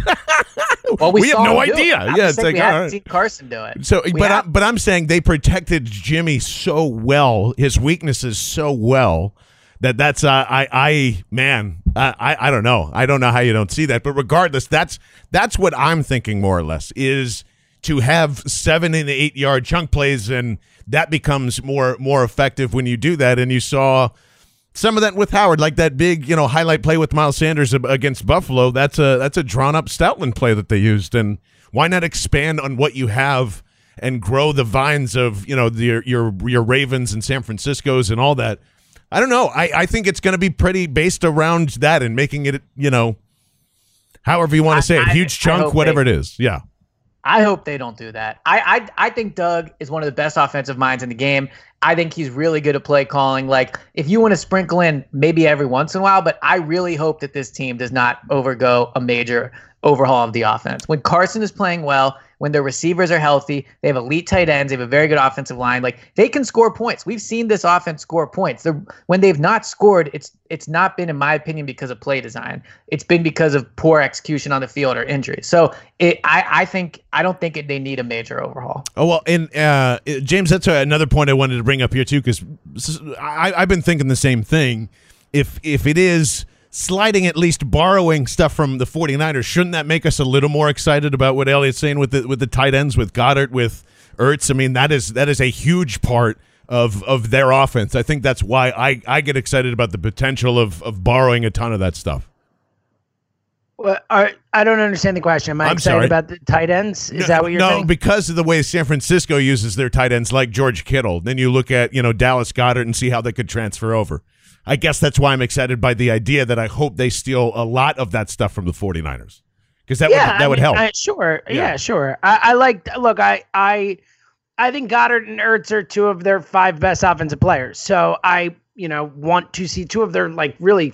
[SPEAKER 4] Well, we,
[SPEAKER 2] We have no idea.
[SPEAKER 4] It.
[SPEAKER 2] Yeah, it's like,
[SPEAKER 4] we
[SPEAKER 2] all right.
[SPEAKER 4] Carson do it.
[SPEAKER 2] So,
[SPEAKER 4] We
[SPEAKER 2] but I, but I'm saying they protected Jimmy so well, his weaknesses so well that that's uh, I I man I I I don't know I don't know how you don't see that, but regardless, that's that's what I'm thinking more or less is to have seven and eight yard chunk plays, and that becomes more more effective when you do that. And you saw some of that with Howard, like that big, you know, highlight play with Miles Sanders against Buffalo. That's a that's a drawn up Stoutland play that they used, and why not expand on what you have and grow the vines of you know the, your your Ravens and San Francisco's and all that. I don't know. I I think it's going to be pretty based around that and making it you know, however you want to say it, huge
[SPEAKER 4] I
[SPEAKER 2] chunk, whatever
[SPEAKER 4] they-
[SPEAKER 2] it is. Yeah.
[SPEAKER 4] I hope they don't do that. I, I I think Doug is one of the best offensive minds in the game. I think he's really good at play calling. Like if you want to sprinkle in maybe every once in a while, but I really hope that this team does not overgo a major overhaul of the offense. When Carson is playing well, when their receivers are healthy, they have elite tight ends, they have a very good offensive line. Like they can score points. We've seen this offense score points. The, when they've not scored, it's it's not been, in my opinion, because of play design. It's been because of poor execution on the field or injuries. So it, I I think I don't think it, they need a major overhaul.
[SPEAKER 2] Oh well, and uh, James, that's another point I wanted to bring up here too, because I've been thinking the same thing. If if it is sliding, at least borrowing stuff from the 49ers, shouldn't that make us a little more excited about what Elliott's saying with the with the tight ends, with Goedert, with Ertz? I mean, that is that is a huge part of of their offense. I think that's why I I get excited about the potential of of borrowing a ton of that stuff.
[SPEAKER 3] Well, I, I don't understand the question. Am I
[SPEAKER 2] I'm
[SPEAKER 3] excited
[SPEAKER 2] sorry.
[SPEAKER 3] about the tight ends? Is
[SPEAKER 2] no,
[SPEAKER 3] that what you're
[SPEAKER 2] no,
[SPEAKER 3] saying?
[SPEAKER 2] because of the way San Francisco uses their tight ends, like George Kittle. Then you look at you know Dallas Goedert and see how they could transfer over. I guess that's why I'm excited by the idea that I hope they steal a lot of that stuff from the 49ers because that
[SPEAKER 3] yeah,
[SPEAKER 2] would that
[SPEAKER 3] I
[SPEAKER 2] would
[SPEAKER 3] mean,
[SPEAKER 2] help.
[SPEAKER 3] I, sure.
[SPEAKER 2] Yeah.
[SPEAKER 3] Yeah, sure. I, I like. Look, I I I think Goedert and Ertz are two of their five best offensive players. So I you know want to see two of their like really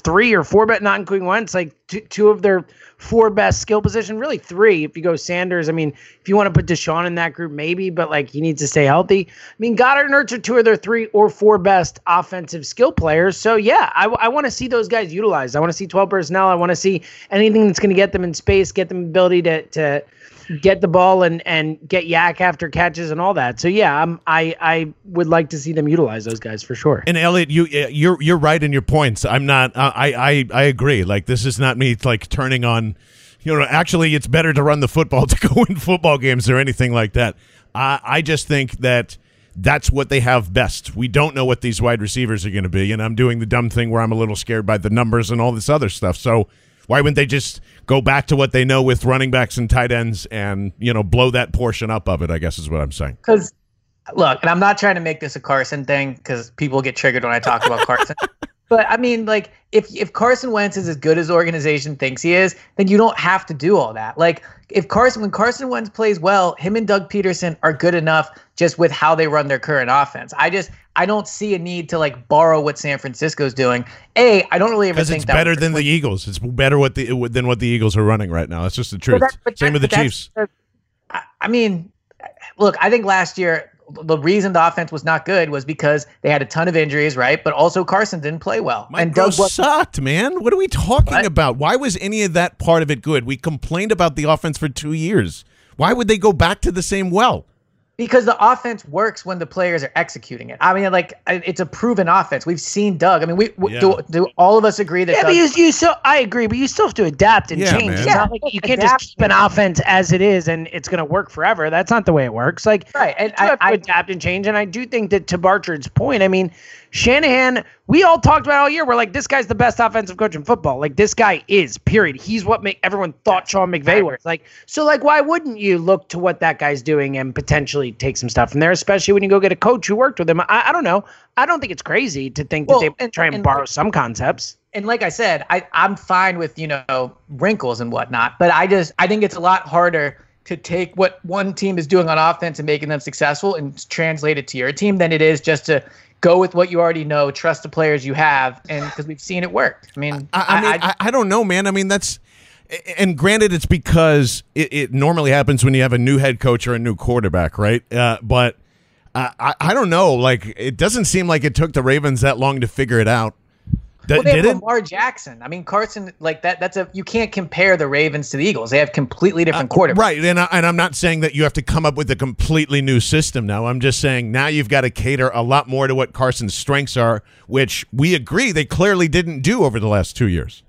[SPEAKER 3] three or four, but not including Wentz, like two, two of their four best skill position, really three. If you go Sanders, I mean, if you want to put DeSean in that group, maybe, but like he needs to stay healthy. I mean, Goedert and Ertz are two of their three or four best offensive skill players. So yeah, I, I want to see those guys utilized. I want to see 12 personnel. I want to see anything that's going to get them in space, get them ability to, to, get the ball and and get yak after catches and all that. So yeah, I'm I I would like to see them utilize those guys for sure.
[SPEAKER 2] And Elliot, you uh, you're you're right in your points. I'm not. uh, I I I agree. Like this is not me like turning on. You know, actually, it's better to run the football to go win football games or anything like that. I I just think that that's what they have best. We don't know what these wide receivers are going to be, and I'm doing the dumb thing where I'm a little scared by the numbers and all this other stuff. So why wouldn't they just go back to what they know with running backs and tight ends and you know blow that portion up of it? I guess is what I'm saying.
[SPEAKER 4] Because look, and I'm not trying to make this a Carson thing because people get triggered when I talk about Carson. But I mean, like, if if Carson Wentz is as good as organization thinks he is, then you don't have to do all that. Like, if Carson when Carson Wentz plays well, him and Doug Pederson are good enough just with how they run their current offense. I just I don't see a need to like borrow what San Francisco's doing. A, I don't really ever
[SPEAKER 2] Because
[SPEAKER 4] think
[SPEAKER 2] it's better than the Eagles. It's better what the than what the Eagles are running right now. That's just the truth.
[SPEAKER 4] But that- but
[SPEAKER 2] Same
[SPEAKER 4] that-
[SPEAKER 2] with the Chiefs.
[SPEAKER 4] I mean, look, I think last year the reason the offense was not good was because they had a ton of injuries, right? But also Carson didn't play well,
[SPEAKER 2] Mike
[SPEAKER 4] and Doug was
[SPEAKER 2] sucked, man. What are we talking
[SPEAKER 4] What?
[SPEAKER 2] about? Why was any of that part of it good? We complained about the offense for two years. Why would they go back to the same well?
[SPEAKER 4] Because the offense works when the players are executing it. I mean, like it's a proven offense. We've seen Doug. I mean, we
[SPEAKER 2] Yeah.
[SPEAKER 4] do, do all of us agree that
[SPEAKER 3] Yeah,
[SPEAKER 4] Doug,
[SPEAKER 3] but you, you still, I agree, but you still have to adapt and
[SPEAKER 2] Yeah,
[SPEAKER 3] change.
[SPEAKER 2] man.
[SPEAKER 3] It's
[SPEAKER 4] Yeah,
[SPEAKER 3] not like you can't
[SPEAKER 4] adapt.
[SPEAKER 3] just keep an offense as it is and it's going to work forever. That's not the way it works. Like,
[SPEAKER 4] Right, and
[SPEAKER 3] you do have
[SPEAKER 4] I-
[SPEAKER 3] to
[SPEAKER 4] I-
[SPEAKER 3] adapt and change. And I do think that to Barchard's point, I mean, Shanahan, we all talked about all year. We're like, this guy's the best offensive coach in football. Like, this guy is. Period. He's what make everyone thought Sean McVay was. Like, so like, why wouldn't you look to what that guy's doing and potentially take some stuff from there? Especially when you go get a coach who worked with him. I, I don't know. I don't think it's crazy to think
[SPEAKER 4] Well,
[SPEAKER 3] that they
[SPEAKER 4] and-
[SPEAKER 3] try and,
[SPEAKER 4] and-
[SPEAKER 3] borrow some concepts.
[SPEAKER 4] and like I said, I, I'm fine with, you know, wrinkles and whatnot, but I just I think it's a lot harder to take what one team is doing on offense and making them successful and translate it to your team than it is just to go with what you already know, trust the players you have, and because we've seen it work. I mean,
[SPEAKER 2] I, I mean, I, I don't know, man. I mean, that's and granted, it's because it, it normally happens when you have a new head coach or a new quarterback, right? Uh, but I, I, I don't know. Like, it doesn't seem like it took the Ravens that long to figure it out. D-
[SPEAKER 4] well, they
[SPEAKER 2] did
[SPEAKER 4] have
[SPEAKER 2] it?
[SPEAKER 4] Lamar Jackson. I mean, Carson, like that. That's a you can't compare the Ravens to the Eagles. They have completely different quarterbacks.
[SPEAKER 2] Uh, Right, and, I, and I'm not saying that you have to come up with a completely new system now. I'm just saying now you've got to cater a lot more to what Carson's strengths are, which we agree they clearly didn't do over the last two years.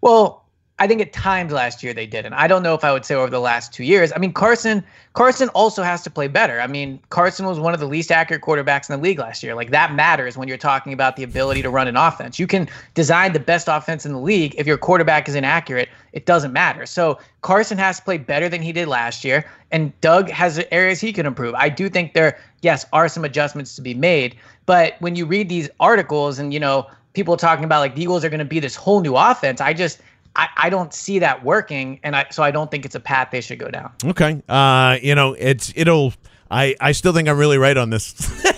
[SPEAKER 4] Well, I think at times last year they didn't. I don't know if I would say over the last two years. I mean, Carson Carson also has to play better. I mean, Carson was one of the least accurate quarterbacks in the league last year. Like that matters when you're talking about the ability to run an offense. You can design the best offense in the league if your quarterback is inaccurate. It doesn't matter. So Carson has to play better than he did last year, and Doug has areas he can improve. I do think there, yes, are some adjustments to be made. But when you read these articles and you know people talking about like the Eagles are going to be this whole new offense, I just I, I don't see that working, and I so I don't think it's a path they should go down.
[SPEAKER 2] Okay, uh, you know it's it'll. I, I still think I'm really right on this.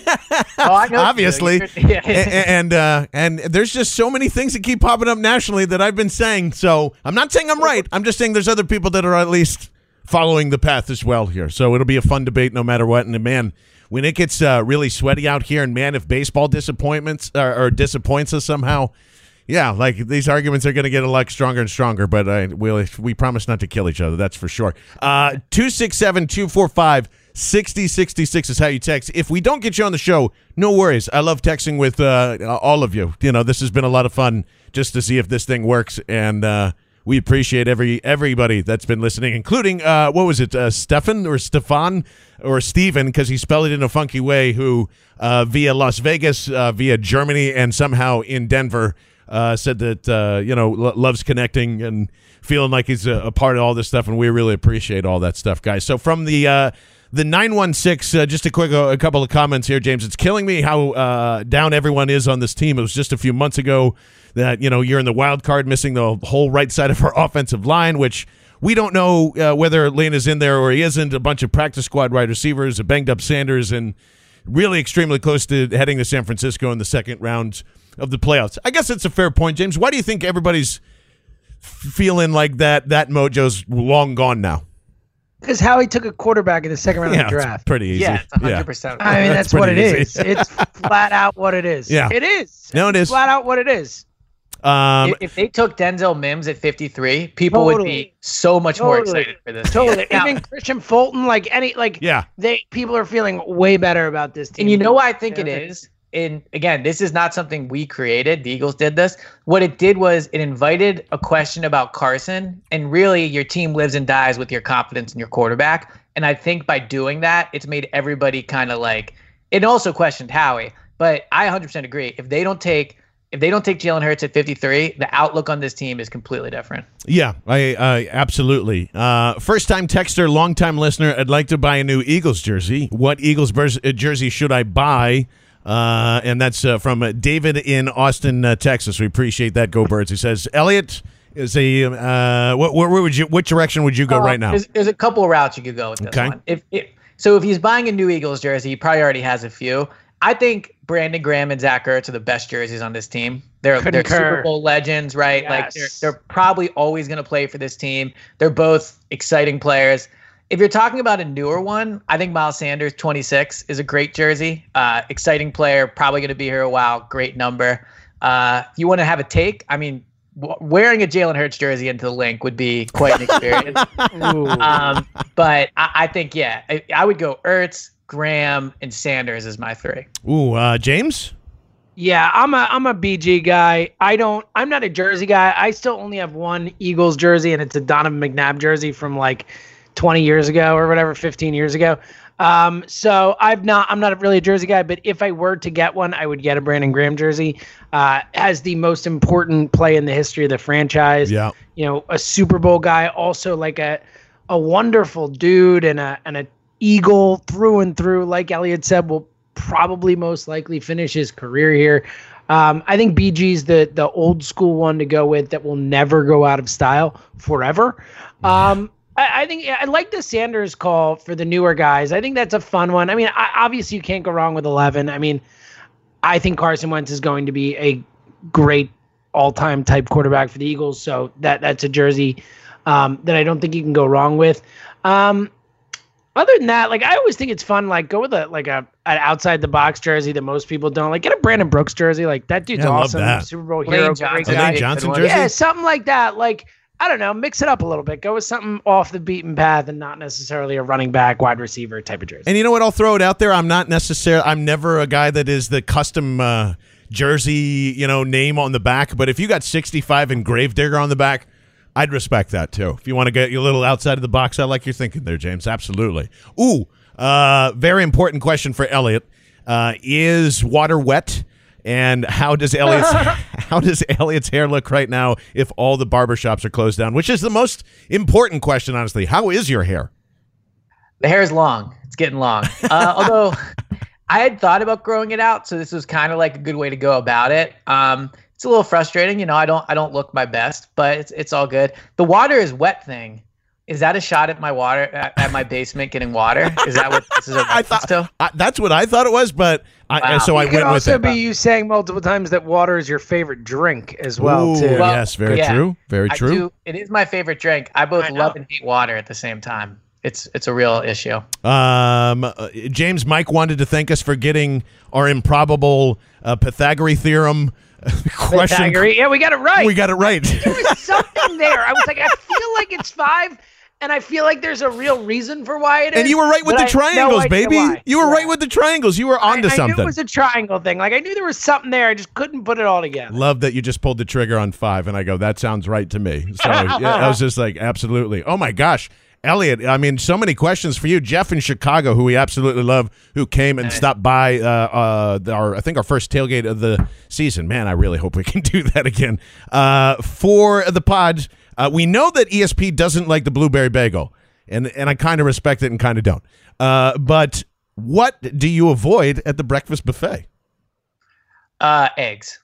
[SPEAKER 4] Oh.
[SPEAKER 2] Obviously,
[SPEAKER 4] yeah.
[SPEAKER 2] A- and uh, and there's just so many things that keep popping up nationally that I've been saying. So I'm not saying I'm right. I'm just saying there's other people that are at least following the path as well here. So it'll be a fun debate no matter what. And man, when it gets uh, really sweaty out here, and man, if baseball disappointments or, or disappoints us somehow. Yeah, like these arguments are going to get a lot stronger and stronger, but uh, we'll, we promise not to kill each other. That's for sure. Uh, 267 245 6066 is how you text. If we don't get you on the show, no worries. I love texting with uh, all of you. You know, this has been a lot of fun just to see if this thing works, and uh, we appreciate every everybody that's been listening, including uh, what was it, uh, Stefan or Stefan or Steven, because he spelled it in a funky way, who uh, via Las Vegas, via Germany, and somehow in Denver uh, said that uh, you know lo- loves connecting and feeling like he's a, a part of all this stuff, and we really appreciate all that stuff, guys. So from the uh, the nine one six, uh, just a quick a couple of comments here, James. It's killing me how uh, down everyone is on this team. It was just a few months ago that you know you're in the wild card, missing the whole right side of our offensive line, which. We don't know uh, whether Lane is in there or he isn't. A bunch of practice squad wide receivers, a banged up Sanders, and really extremely close to heading to San Francisco in the second round of the playoffs. I guess it's a fair point, James. Why do you think everybody's feeling like that that mojo's long gone now?
[SPEAKER 3] Because Howie took a quarterback in the second round
[SPEAKER 2] Yeah,
[SPEAKER 3] of the
[SPEAKER 2] it's
[SPEAKER 3] draft.
[SPEAKER 2] pretty easy.
[SPEAKER 4] Yeah, it's 100%.
[SPEAKER 3] I mean,
[SPEAKER 2] That's
[SPEAKER 3] that's, what it
[SPEAKER 2] pretty
[SPEAKER 3] is. It's flat out what it is.
[SPEAKER 2] Yeah.
[SPEAKER 3] It is.
[SPEAKER 2] No, it
[SPEAKER 3] It's flat out what it is.
[SPEAKER 2] Um,
[SPEAKER 4] if, if they took Denzel Mims at 53, people would be so much more excited for this.
[SPEAKER 3] Totally.
[SPEAKER 4] Now-
[SPEAKER 3] Even Kristian Fulton, like any, like
[SPEAKER 2] Yeah.
[SPEAKER 3] they people are feeling way better about this team.
[SPEAKER 4] And you know why I think it
[SPEAKER 3] Yeah.
[SPEAKER 4] is? And again, this is not something we created. The Eagles did this. What it did was it invited a question about Carson, and really your team lives and dies with your confidence in your quarterback. And I think by doing that, it's made everybody kind of like it also questioned Howie. But I 100% agree. If they don't take if they don't take Jalen Hurts at 53, the outlook on this team is completely different.
[SPEAKER 2] Yeah, I uh, absolutely. Uh, first time texter, long time listener. I'd like to buy a new Eagles jersey. What Eagles jersey should I buy? Uh, and that's uh, from uh, David in Austin, uh, Texas. We appreciate that. Go Birds. He says, Eliot is a. Uh, what, where, where would you? What direction would you go
[SPEAKER 4] Uh,
[SPEAKER 2] right now?
[SPEAKER 4] There's, there's a couple of routes you could go with this
[SPEAKER 2] Okay.
[SPEAKER 4] one. If, if so, if he's buying a new Eagles jersey, he probably already has a few. I think Brandon Graham and Zach Ertz are the best jerseys on this team. They're they're
[SPEAKER 3] Concur.
[SPEAKER 4] Super Bowl legends, right? Like they're they're probably always going to play for this team. They're both exciting players. If you're talking about a newer one, I think Miles Sanders 26 is a great jersey. Uh, exciting player, probably going to be here a while. Great number. Uh, if you want to have a take, I mean, w- wearing a Jalen Hurts jersey into the Linc would be quite an experience. um, but I, I think yeah, I, I would go Ertz, Graham, and Sanders as my three.
[SPEAKER 2] Ooh, uh, James.
[SPEAKER 3] Yeah, I'm a I'm a BG guy. I don't I'm not a jersey guy. I still only have one Eagles jersey and it's a Donovan McNabb jersey from like 20 years ago or whatever, 15 years ago. Um, so I've not I'm not really a jersey guy, but if I were to get one, I would get a Brandon Graham jersey. Uh, as the most important play in the history of the franchise.
[SPEAKER 2] Yeah.
[SPEAKER 3] You know, a Super Bowl guy, also like a a wonderful dude and a and a Eagle through and through. Like Eliot said, will probably most likely finish his career here. Um, I think BG's the the old school one to go with that will never go out of style forever. Um, I, I think I like the Sanders call for the newer guys. I think that's a fun one. I mean, I, obviously you can't go wrong with eleven. I mean, I think Carson Wentz is going to be a great all-time type quarterback for the Eagles. So that that's a jersey um, that I don't think you can go wrong with. Um, other than that, like I always think it's fun. Like go with a like a an outside the box jersey that most people don't. Like get a Brandon Brooks jersey. Like that dude's
[SPEAKER 2] Yeah, I love
[SPEAKER 3] awesome.
[SPEAKER 2] that.
[SPEAKER 3] Super Bowl
[SPEAKER 4] Lane
[SPEAKER 3] hero.
[SPEAKER 4] Johnson.
[SPEAKER 3] Great guy.
[SPEAKER 2] Lane Johnson jersey.
[SPEAKER 3] Yeah, something like that. Like I don't know, mix it up a little bit. Go with something off the beaten path and not necessarily a running back, wide receiver type of jersey.
[SPEAKER 2] And you know what? I'll throw it out there. I'm not necessarily. I'm never a guy that is the custom uh, jersey, you know, name on the back. But if you got 65 and Gravedigger on the back, I'd respect that too. If you want to get a little outside of the box, I like your thinking there, James. Absolutely. Ooh, uh, very important question for Eliot. Uh, is water wet? And how does Eliot's how does Eliot's hair look right now if all the barbershops are closed down? Which is the most important question, honestly. How is your hair?
[SPEAKER 4] The hair is long. It's getting long. Uh, although I had thought about growing it out, so this was kind of like a good way to go about it. Um, it's a little frustrating, you know. I don't I don't look my best, but it's it's all good. The water is wet thing. Is that a shot at my water at, at my basement getting water? Is that what this is a
[SPEAKER 2] I
[SPEAKER 4] reference
[SPEAKER 2] thought
[SPEAKER 4] to?
[SPEAKER 2] I, that's what I thought it was, but I,
[SPEAKER 4] Wow.
[SPEAKER 2] so I
[SPEAKER 3] it could
[SPEAKER 2] went with
[SPEAKER 3] also be you saying multiple times that water is your favorite drink as well
[SPEAKER 2] Ooh,
[SPEAKER 3] too.
[SPEAKER 4] Well,
[SPEAKER 2] yes, very
[SPEAKER 4] yeah.
[SPEAKER 2] true, very
[SPEAKER 4] I
[SPEAKER 2] true.
[SPEAKER 4] do. It is my favorite drink. I both
[SPEAKER 3] I
[SPEAKER 4] love and hate water at the same time. It's it's a real issue.
[SPEAKER 2] Um, uh, James Mike wanted to thank us for getting our improbable uh, Pythagorean theorem question.
[SPEAKER 3] Pythagorean. Yeah, we got it right.
[SPEAKER 2] We got it right.
[SPEAKER 3] there was something there. I was like, I feel like it's five, and I feel like there's a real reason for why it is.
[SPEAKER 2] and you were right with the
[SPEAKER 3] I have no
[SPEAKER 2] triangles, baby.
[SPEAKER 3] why.
[SPEAKER 2] You were
[SPEAKER 3] Yeah.
[SPEAKER 2] right with the triangles. You were
[SPEAKER 3] I-
[SPEAKER 2] onto
[SPEAKER 3] I,
[SPEAKER 2] something.
[SPEAKER 3] knew it was a triangle thing. Like I knew there was something there. I just couldn't put it all together.
[SPEAKER 2] Love that you just pulled the trigger on five, and I go, that sounds right to me. So yeah, I was just like, absolutely. Oh my gosh, Eliot. I mean, so many questions for you, Jeff in Chicago, who we absolutely love, who came and stopped by uh, uh, our, I think our first tailgate of the season. Man, I really hope we can do that again uh, for the pods. Uh, we know that ESP doesn't like the blueberry bagel, and and I kind of respect it and kind of don't. Uh, but what do you avoid at the breakfast buffet?
[SPEAKER 4] Uh, eggs.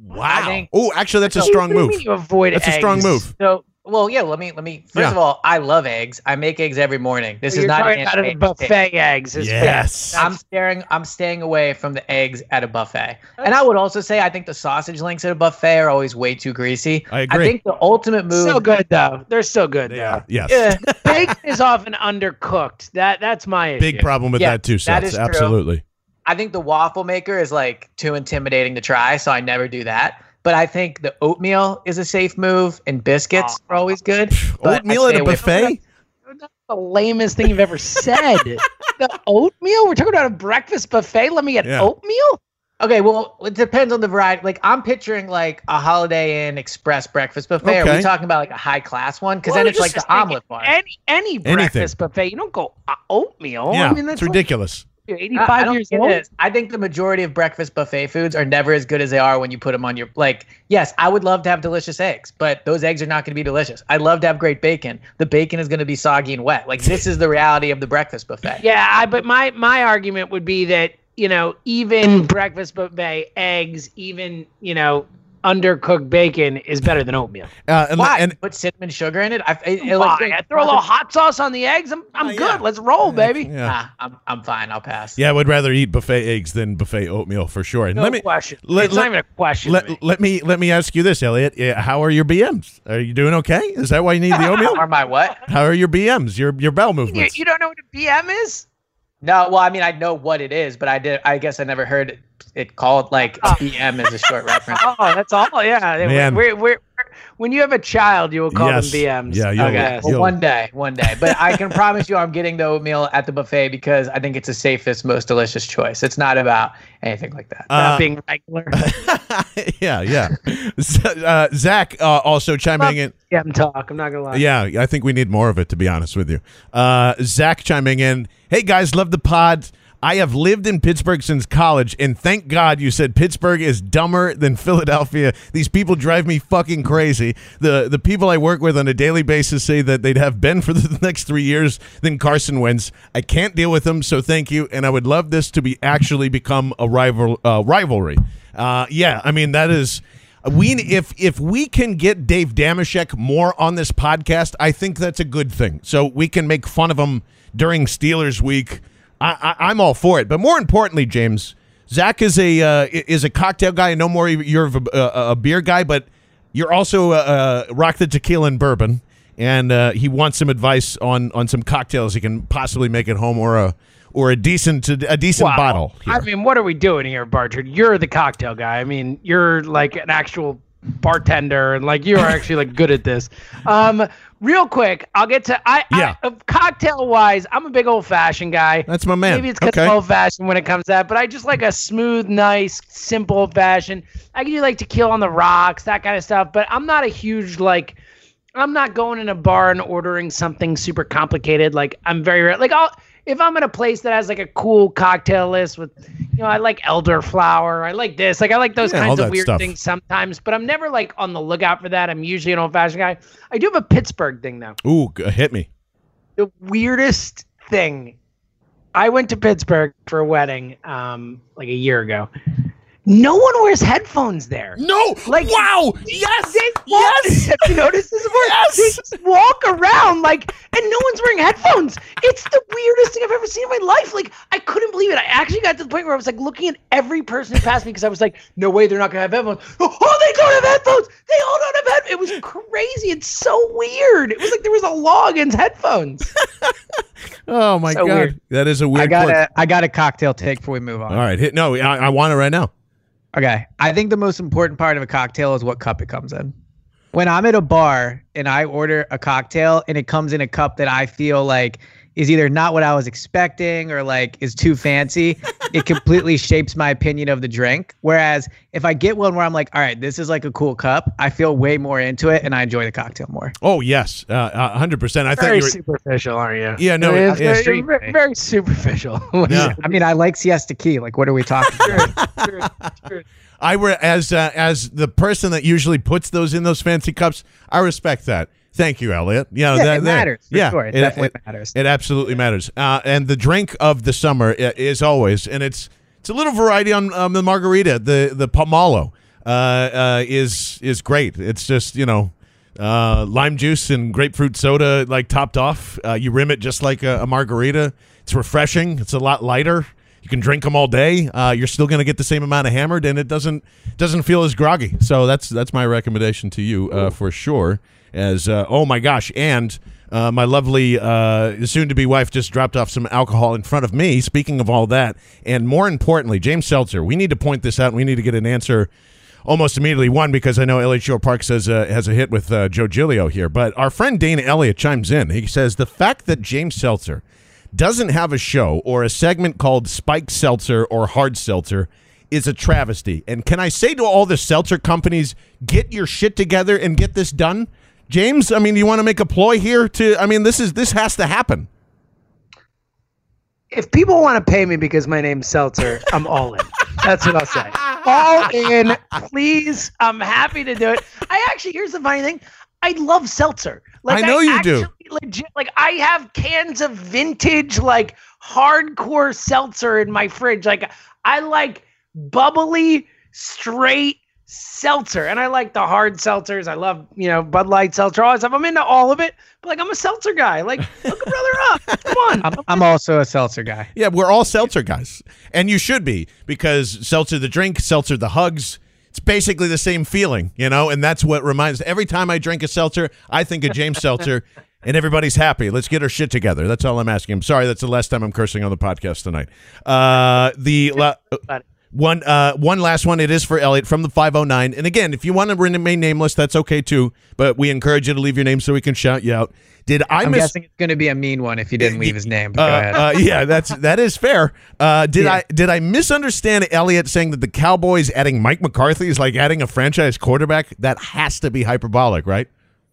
[SPEAKER 2] Wow. oh, actually, that's a
[SPEAKER 3] What
[SPEAKER 2] strong
[SPEAKER 3] do you
[SPEAKER 2] move.
[SPEAKER 3] You avoid
[SPEAKER 2] That's a strong move.
[SPEAKER 4] So, well, yeah. Let me let me. First
[SPEAKER 2] Yeah.
[SPEAKER 4] of all, I love eggs. I make eggs every morning. This
[SPEAKER 3] So
[SPEAKER 4] is
[SPEAKER 3] you're
[SPEAKER 4] not
[SPEAKER 3] talking
[SPEAKER 4] an
[SPEAKER 3] about a
[SPEAKER 4] anti-egg
[SPEAKER 3] buffet eggs. Is
[SPEAKER 2] Yes.
[SPEAKER 4] I'm staring. I'm staying away from the eggs at a buffet. And I would also say I think the sausage links at a buffet are always way too greasy.
[SPEAKER 2] I agree.
[SPEAKER 4] I think the ultimate move.
[SPEAKER 3] Still good though. They're still good
[SPEAKER 2] Yeah.
[SPEAKER 3] though.
[SPEAKER 2] are. Yes.
[SPEAKER 3] Yeah, bacon is often undercooked. That that's my issue.
[SPEAKER 2] Big problem with
[SPEAKER 4] Yeah,
[SPEAKER 2] that too,
[SPEAKER 4] that
[SPEAKER 2] That
[SPEAKER 4] is is true.
[SPEAKER 2] Absolutely.
[SPEAKER 4] I think the waffle maker is like too intimidating to try, so I never do that. But I think the oatmeal is a safe move, and biscuits are always good.
[SPEAKER 2] Oatmeal at a buffet?
[SPEAKER 3] That's the lamest thing you've ever said. the oatmeal? We're talking about a breakfast buffet. Let me get
[SPEAKER 2] Yeah.
[SPEAKER 3] oatmeal.
[SPEAKER 4] Okay, well, it depends on the variety. Like, I'm picturing like a Holiday Inn Express breakfast buffet. Are we talking about like a high class one? Because
[SPEAKER 3] Well,
[SPEAKER 4] then it's like the omelet bar.
[SPEAKER 3] Any any breakfast buffet. You don't go uh, oatmeal.
[SPEAKER 2] yeah,
[SPEAKER 3] I mean, that's
[SPEAKER 2] it's ridiculous.
[SPEAKER 3] Like, you're
[SPEAKER 4] I-
[SPEAKER 3] 85
[SPEAKER 4] I don't
[SPEAKER 3] years old.
[SPEAKER 4] it. I think the majority of breakfast buffet foods are never as good as they are when you put them on your like. Yes, I would love to have delicious eggs, but those eggs are not going to be delicious. I'd love to have great bacon. The bacon is going to be soggy and wet. Like this is the reality of the breakfast buffet.
[SPEAKER 3] Yeah, I, but my my argument would be that you know even breakfast buffet eggs, even you know undercooked bacon is better than oatmeal.
[SPEAKER 2] Uh, and,
[SPEAKER 4] Why?
[SPEAKER 2] and
[SPEAKER 4] put cinnamon sugar in it? I, it, it
[SPEAKER 3] Why?
[SPEAKER 4] like,
[SPEAKER 3] I throw a little hot sauce on the eggs. I'm I'm
[SPEAKER 2] Uh,
[SPEAKER 3] good.
[SPEAKER 2] yeah.
[SPEAKER 3] Let's roll, baby.
[SPEAKER 2] yeah.
[SPEAKER 4] Nah, I'm I'm fine. I'll pass.
[SPEAKER 2] Yeah, I would rather eat buffet eggs than buffet oatmeal for sure. And
[SPEAKER 3] No
[SPEAKER 2] let me
[SPEAKER 3] question.
[SPEAKER 2] let-
[SPEAKER 3] it's
[SPEAKER 2] let-
[SPEAKER 3] not even a question. to me.
[SPEAKER 2] let, let me let me ask you this, Eliot. How are your BMs? Are you doing okay? Is that why you need the oatmeal?
[SPEAKER 4] Or my what?
[SPEAKER 2] How are your BMs? Your your bowel
[SPEAKER 3] you,
[SPEAKER 2] movements?
[SPEAKER 3] you don't know what a BM is?
[SPEAKER 4] No, well, I mean, I know what it is, but I did. I guess I never heard it, it called like BM as a short reference.
[SPEAKER 3] Oh, that's all. Yeah,
[SPEAKER 2] Man.
[SPEAKER 3] we're, we're we're when you have a child, you will call
[SPEAKER 2] Yes.
[SPEAKER 3] them BMs.
[SPEAKER 2] Yeah, you'll-
[SPEAKER 3] okay.
[SPEAKER 4] Well, one day, one day. But I can promise you, I'm getting the oatmeal at the buffet because I think it's the safest, most delicious choice. It's not about anything like that.
[SPEAKER 2] Uh,
[SPEAKER 3] Not being regular.
[SPEAKER 2] yeah, yeah. Z- uh, Zach uh, also chiming in.
[SPEAKER 3] yeah, I'm talk. I'm not gonna lie.
[SPEAKER 2] Yeah, I think we need more of it, to be honest with you. Uh, Zach chiming in. Hey, guys, love the pod. I have lived in Pittsburgh since college, and thank God you said Pittsburgh is dumber than Philadelphia. These people drive me fucking crazy. The the people I work with on a daily basis say that they'd have Ben for the next three years than Carson Wentz. I can't deal with them, so thank you. And I would love this to be actually become a rival uh, rivalry. Uh, yeah, I mean that is we if if we can get Dave Dameshek more on this podcast, I think that's a good thing. So we can make fun of him during Steelers week. I, I, I'm all for it. But more importantly, James, Zach is a uh, is a cocktail guy. I know more you're a, a, a beer guy, but you're also uh, uh, rock the tequila and bourbon. And uh, he wants some advice on on some cocktails he can possibly make at home or a or a decent a decent
[SPEAKER 3] Wow.
[SPEAKER 2] bottle. Here.
[SPEAKER 3] I mean, what are we doing here, Barchard? You're the cocktail guy. I mean, you're like an actual bartender, and like you are actually like good at this. Um, real quick, I'll get to I.
[SPEAKER 2] Yeah.
[SPEAKER 3] I, cocktail wise, I'm a big old fashioned guy.
[SPEAKER 2] That's my man.
[SPEAKER 3] Maybe it's because
[SPEAKER 2] Okay.
[SPEAKER 3] I'm old fashioned when it comes to that, but I just like a smooth, nice, simple old fashioned. I can do like tequila on the rocks, that kind of stuff. But I'm not a huge like. I'm not going in a bar and ordering something super complicated. Like I'm very rare. Like I'll if I'm in a place that has like a cool cocktail list with, you know, I like elderflower. I like this. Like I like those
[SPEAKER 2] Yeah,
[SPEAKER 3] kinds of weird
[SPEAKER 2] stuff.
[SPEAKER 3] things sometimes. But I'm never like on the lookout for that. I'm usually an old fashioned guy. I do have a Pittsburgh thing though
[SPEAKER 2] Ooh, hit me.
[SPEAKER 3] the weirdest thing. I went to Pittsburgh for a wedding um like a year ago. No one wears headphones there.
[SPEAKER 2] No,
[SPEAKER 3] Like-
[SPEAKER 2] wow, yes,
[SPEAKER 3] They walk,
[SPEAKER 2] yes.
[SPEAKER 3] Have you noticed this before?
[SPEAKER 2] Yes.
[SPEAKER 3] They just walk around like, and no one's wearing headphones. It's the weirdest thing I've ever seen in my life. Like, I couldn't believe it. I actually got to the point where I was like looking at every person who passed me because I was like, no way, they're not gonna have headphones. Oh, they don't have headphones. They all don't have headphones. It was crazy. It's so weird. It was like there was a law against headphones.
[SPEAKER 2] Oh my
[SPEAKER 3] So
[SPEAKER 2] god,
[SPEAKER 3] weird.
[SPEAKER 2] that is a weird.
[SPEAKER 4] I got
[SPEAKER 2] quirk.
[SPEAKER 4] a I got a cocktail take before we move on.
[SPEAKER 2] All right, hit no. I, I want it right now.
[SPEAKER 4] Okay. I think the most important part of a cocktail is what cup it comes in. When I'm at a bar and I order a cocktail and it comes in a cup that I feel like is either not what I was expecting or like is too fancy, it completely shapes my opinion of the drink. Whereas if I get one where I'm like, all right, this is like a cool cup, I feel way more into it and I enjoy the cocktail more.
[SPEAKER 2] Oh yes, uh, hundred percent. I thought
[SPEAKER 3] Very
[SPEAKER 2] you were.
[SPEAKER 3] superficial, aren't you?
[SPEAKER 2] Yeah, no,
[SPEAKER 3] It
[SPEAKER 2] it-
[SPEAKER 3] is
[SPEAKER 2] yeah.
[SPEAKER 3] very, very, very superficial.
[SPEAKER 2] Yeah.
[SPEAKER 4] I mean, I like Siesta Key. Like, what are we talking about?
[SPEAKER 2] I were as uh, as the person that usually puts those in those fancy cups. I respect that. Thank you, Eliot. Yeah,
[SPEAKER 4] Yeah,
[SPEAKER 2] that,
[SPEAKER 4] it
[SPEAKER 2] that-
[SPEAKER 4] matters,
[SPEAKER 2] yeah,
[SPEAKER 4] sure. It definitely matters.
[SPEAKER 2] It absolutely matters. Uh, and the drink of the summer is always, and it's it's a little variety on um, the margarita. The the paloma uh, uh, is is great. It's just you know. Uh, lime juice and grapefruit soda, like topped off. Uh, you rim it just like a, a margarita. It's refreshing. It's a lot lighter. You can drink them all day. Uh, you're still going to get the same amount of hammered, and it doesn't doesn't feel as groggy. So that's that's my recommendation to you uh, for sure. As uh, oh my gosh, and uh, my lovely uh, soon to be wife just dropped off some alcohol in front of me. Speaking of all that, and more importantly, James Seltzer, we need to point this out. and We need to get an answer almost immediately. One, because I know Shore Park says uh, has a hit with uh, Joe Giglio here, but our friend Dana Elliott chimes in. He says the fact that James Seltzer doesn't have a show or a segment called Spike Seltzer or Hard Seltzer is a travesty. And can I say to all the seltzer companies, get your shit together and get this done? James, I mean, you want to make a ploy here to I mean, this is this has to happen.
[SPEAKER 3] if people want to pay me because my name's Seltzer, I'm all in. That's what I'll say. All in, please. I'm happy to do it. I actually, here's the funny thing. I love seltzer. Like
[SPEAKER 2] I know you do.
[SPEAKER 3] Legit, like I have cans of vintage, like hardcore seltzer in my fridge. Like I like bubbly, straight seltzer, and I like the hard seltzers. I love you know Bud Light seltzer, all that stuff. I'm into all of it. But like I'm a seltzer guy. Like look a brother up. Come on.
[SPEAKER 4] I'm, I'm also a seltzer guy.
[SPEAKER 2] Yeah, we're all seltzer guys. And you should be because seltzer the drink, seltzer the hugs. It's basically the same feeling, you know, and that's what reminds every time I drink a seltzer, I think of James Seltzer and everybody's happy. Let's get our shit together. That's all I'm asking. I'm sorry that's the last time I'm cursing on the podcast tonight. Uh the la- One, uh, one last one. It is for Eliot from the 509. And again, if you want to remain nameless, that's okay too. But we encourage you to leave your name so we can shout you out. Did I
[SPEAKER 4] I'm
[SPEAKER 2] miss?
[SPEAKER 4] guessing it's going to be a mean one if you didn't leave his name. But
[SPEAKER 2] Uh,
[SPEAKER 4] go ahead.
[SPEAKER 2] uh, yeah, that's that is fair. Uh, did
[SPEAKER 4] Yeah.
[SPEAKER 2] I did I misunderstand Eliot saying that the Cowboys adding Mike McCarthy is like adding a franchise quarterback? That has to be hyperbolic, right?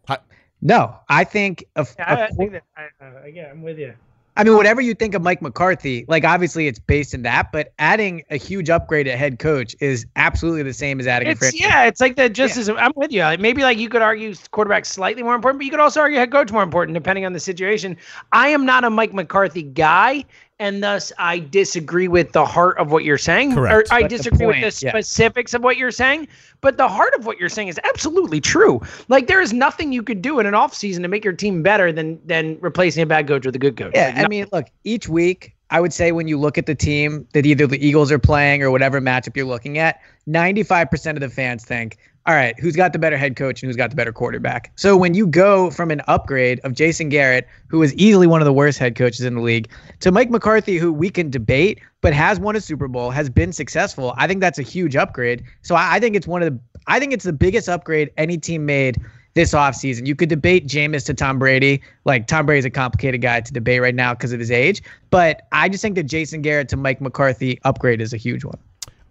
[SPEAKER 2] Hi-
[SPEAKER 4] no, I think of.
[SPEAKER 3] I, I think that. I, uh, yeah, I'm with you.
[SPEAKER 4] I mean, whatever you think of Mike McCarthy, like obviously it's based in that, but adding a huge upgrade at head coach is absolutely the same as adding a
[SPEAKER 3] It's yeah, it's like that. Just as I'm with you. Like, maybe like you could argue quarterback slightly more important, but you could also argue head coach more important depending on the situation. I am not a Mike McCarthy guy, and thus I disagree with the heart of what you're saying.
[SPEAKER 2] Correct.
[SPEAKER 3] Or I
[SPEAKER 4] But the
[SPEAKER 3] disagree
[SPEAKER 4] point,
[SPEAKER 3] with the
[SPEAKER 4] yeah.
[SPEAKER 3] specifics of what you're saying, but the heart of what you're saying is absolutely true. Like there is nothing you could do in an offseason to make your team better than than replacing a bad coach with a good coach.
[SPEAKER 4] Yeah,
[SPEAKER 3] Like,
[SPEAKER 4] I
[SPEAKER 3] no-
[SPEAKER 4] mean, look, each week, I would say when you look at the team that either the Eagles are playing or whatever matchup you're looking at, 95% of the fans think, all right, who's got the better head coach and who's got the better quarterback? So when you go from an upgrade of Jason Garrett, who is easily one of the worst head coaches in the league, to Mike McCarthy, who we can debate, but has won a Super Bowl, has been successful, I think that's a huge upgrade. So I, I think it's one of the, I think it's the biggest upgrade any team made this offseason. You could debate Jameis to Tom Brady. Like Tom Brady's a complicated guy to debate right now because of his age. But I just think that Jason Garrett to Mike McCarthy upgrade is a huge one.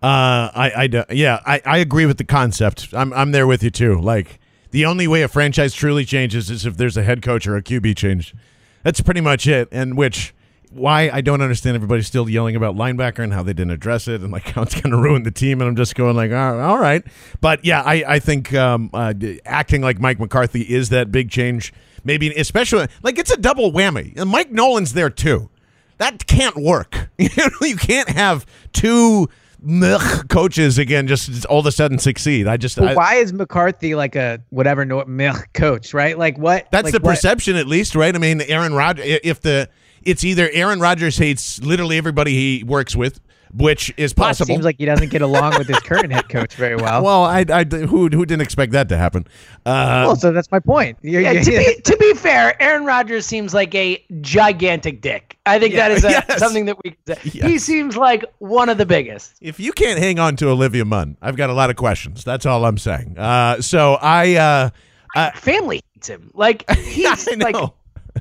[SPEAKER 2] Uh, I, I, yeah, I, I agree with the concept. I'm, I'm there with you too. Like the only way a franchise truly changes is if there's a head coach or a QB change. That's pretty much it. And which, why I don't understand everybody still yelling about linebacker and how they didn't address it and like how it's going to ruin the team. And I'm just going like, "Ah, all right. But yeah, I, I think um, uh, acting like Mike McCarthy is that big change. Maybe especially like it's a double whammy. And Mike Nolan's there too. That can't work. You can't have two meh coaches again just all of a sudden succeed. I just I,
[SPEAKER 4] why is McCarthy like a whatever no, meh coach, right? Like what?
[SPEAKER 2] that's
[SPEAKER 4] like
[SPEAKER 2] the
[SPEAKER 4] what-
[SPEAKER 2] perception at least, right? I mean, Aaron Rodgers if the it's either Aaron Rodgers hates literally everybody he works with, which is
[SPEAKER 4] Well, it
[SPEAKER 2] possible.
[SPEAKER 4] Seems like he doesn't get along with his current head coach very well.
[SPEAKER 2] well, I, I who who didn't expect that to happen? Uh,
[SPEAKER 4] Well, so that's my point. You're-
[SPEAKER 3] Yeah,
[SPEAKER 4] you're-
[SPEAKER 3] to be to be fair, Aaron Rodgers seems like a gigantic dick. I think
[SPEAKER 2] Yeah,
[SPEAKER 3] that is a,
[SPEAKER 2] yes.
[SPEAKER 3] something that we can say. He seems like one of the biggest.
[SPEAKER 2] if you can't hang on to Olivia Munn, I've got a lot of questions. That's all I'm saying. Uh, so I uh, uh,
[SPEAKER 3] Family hates him. Like he's like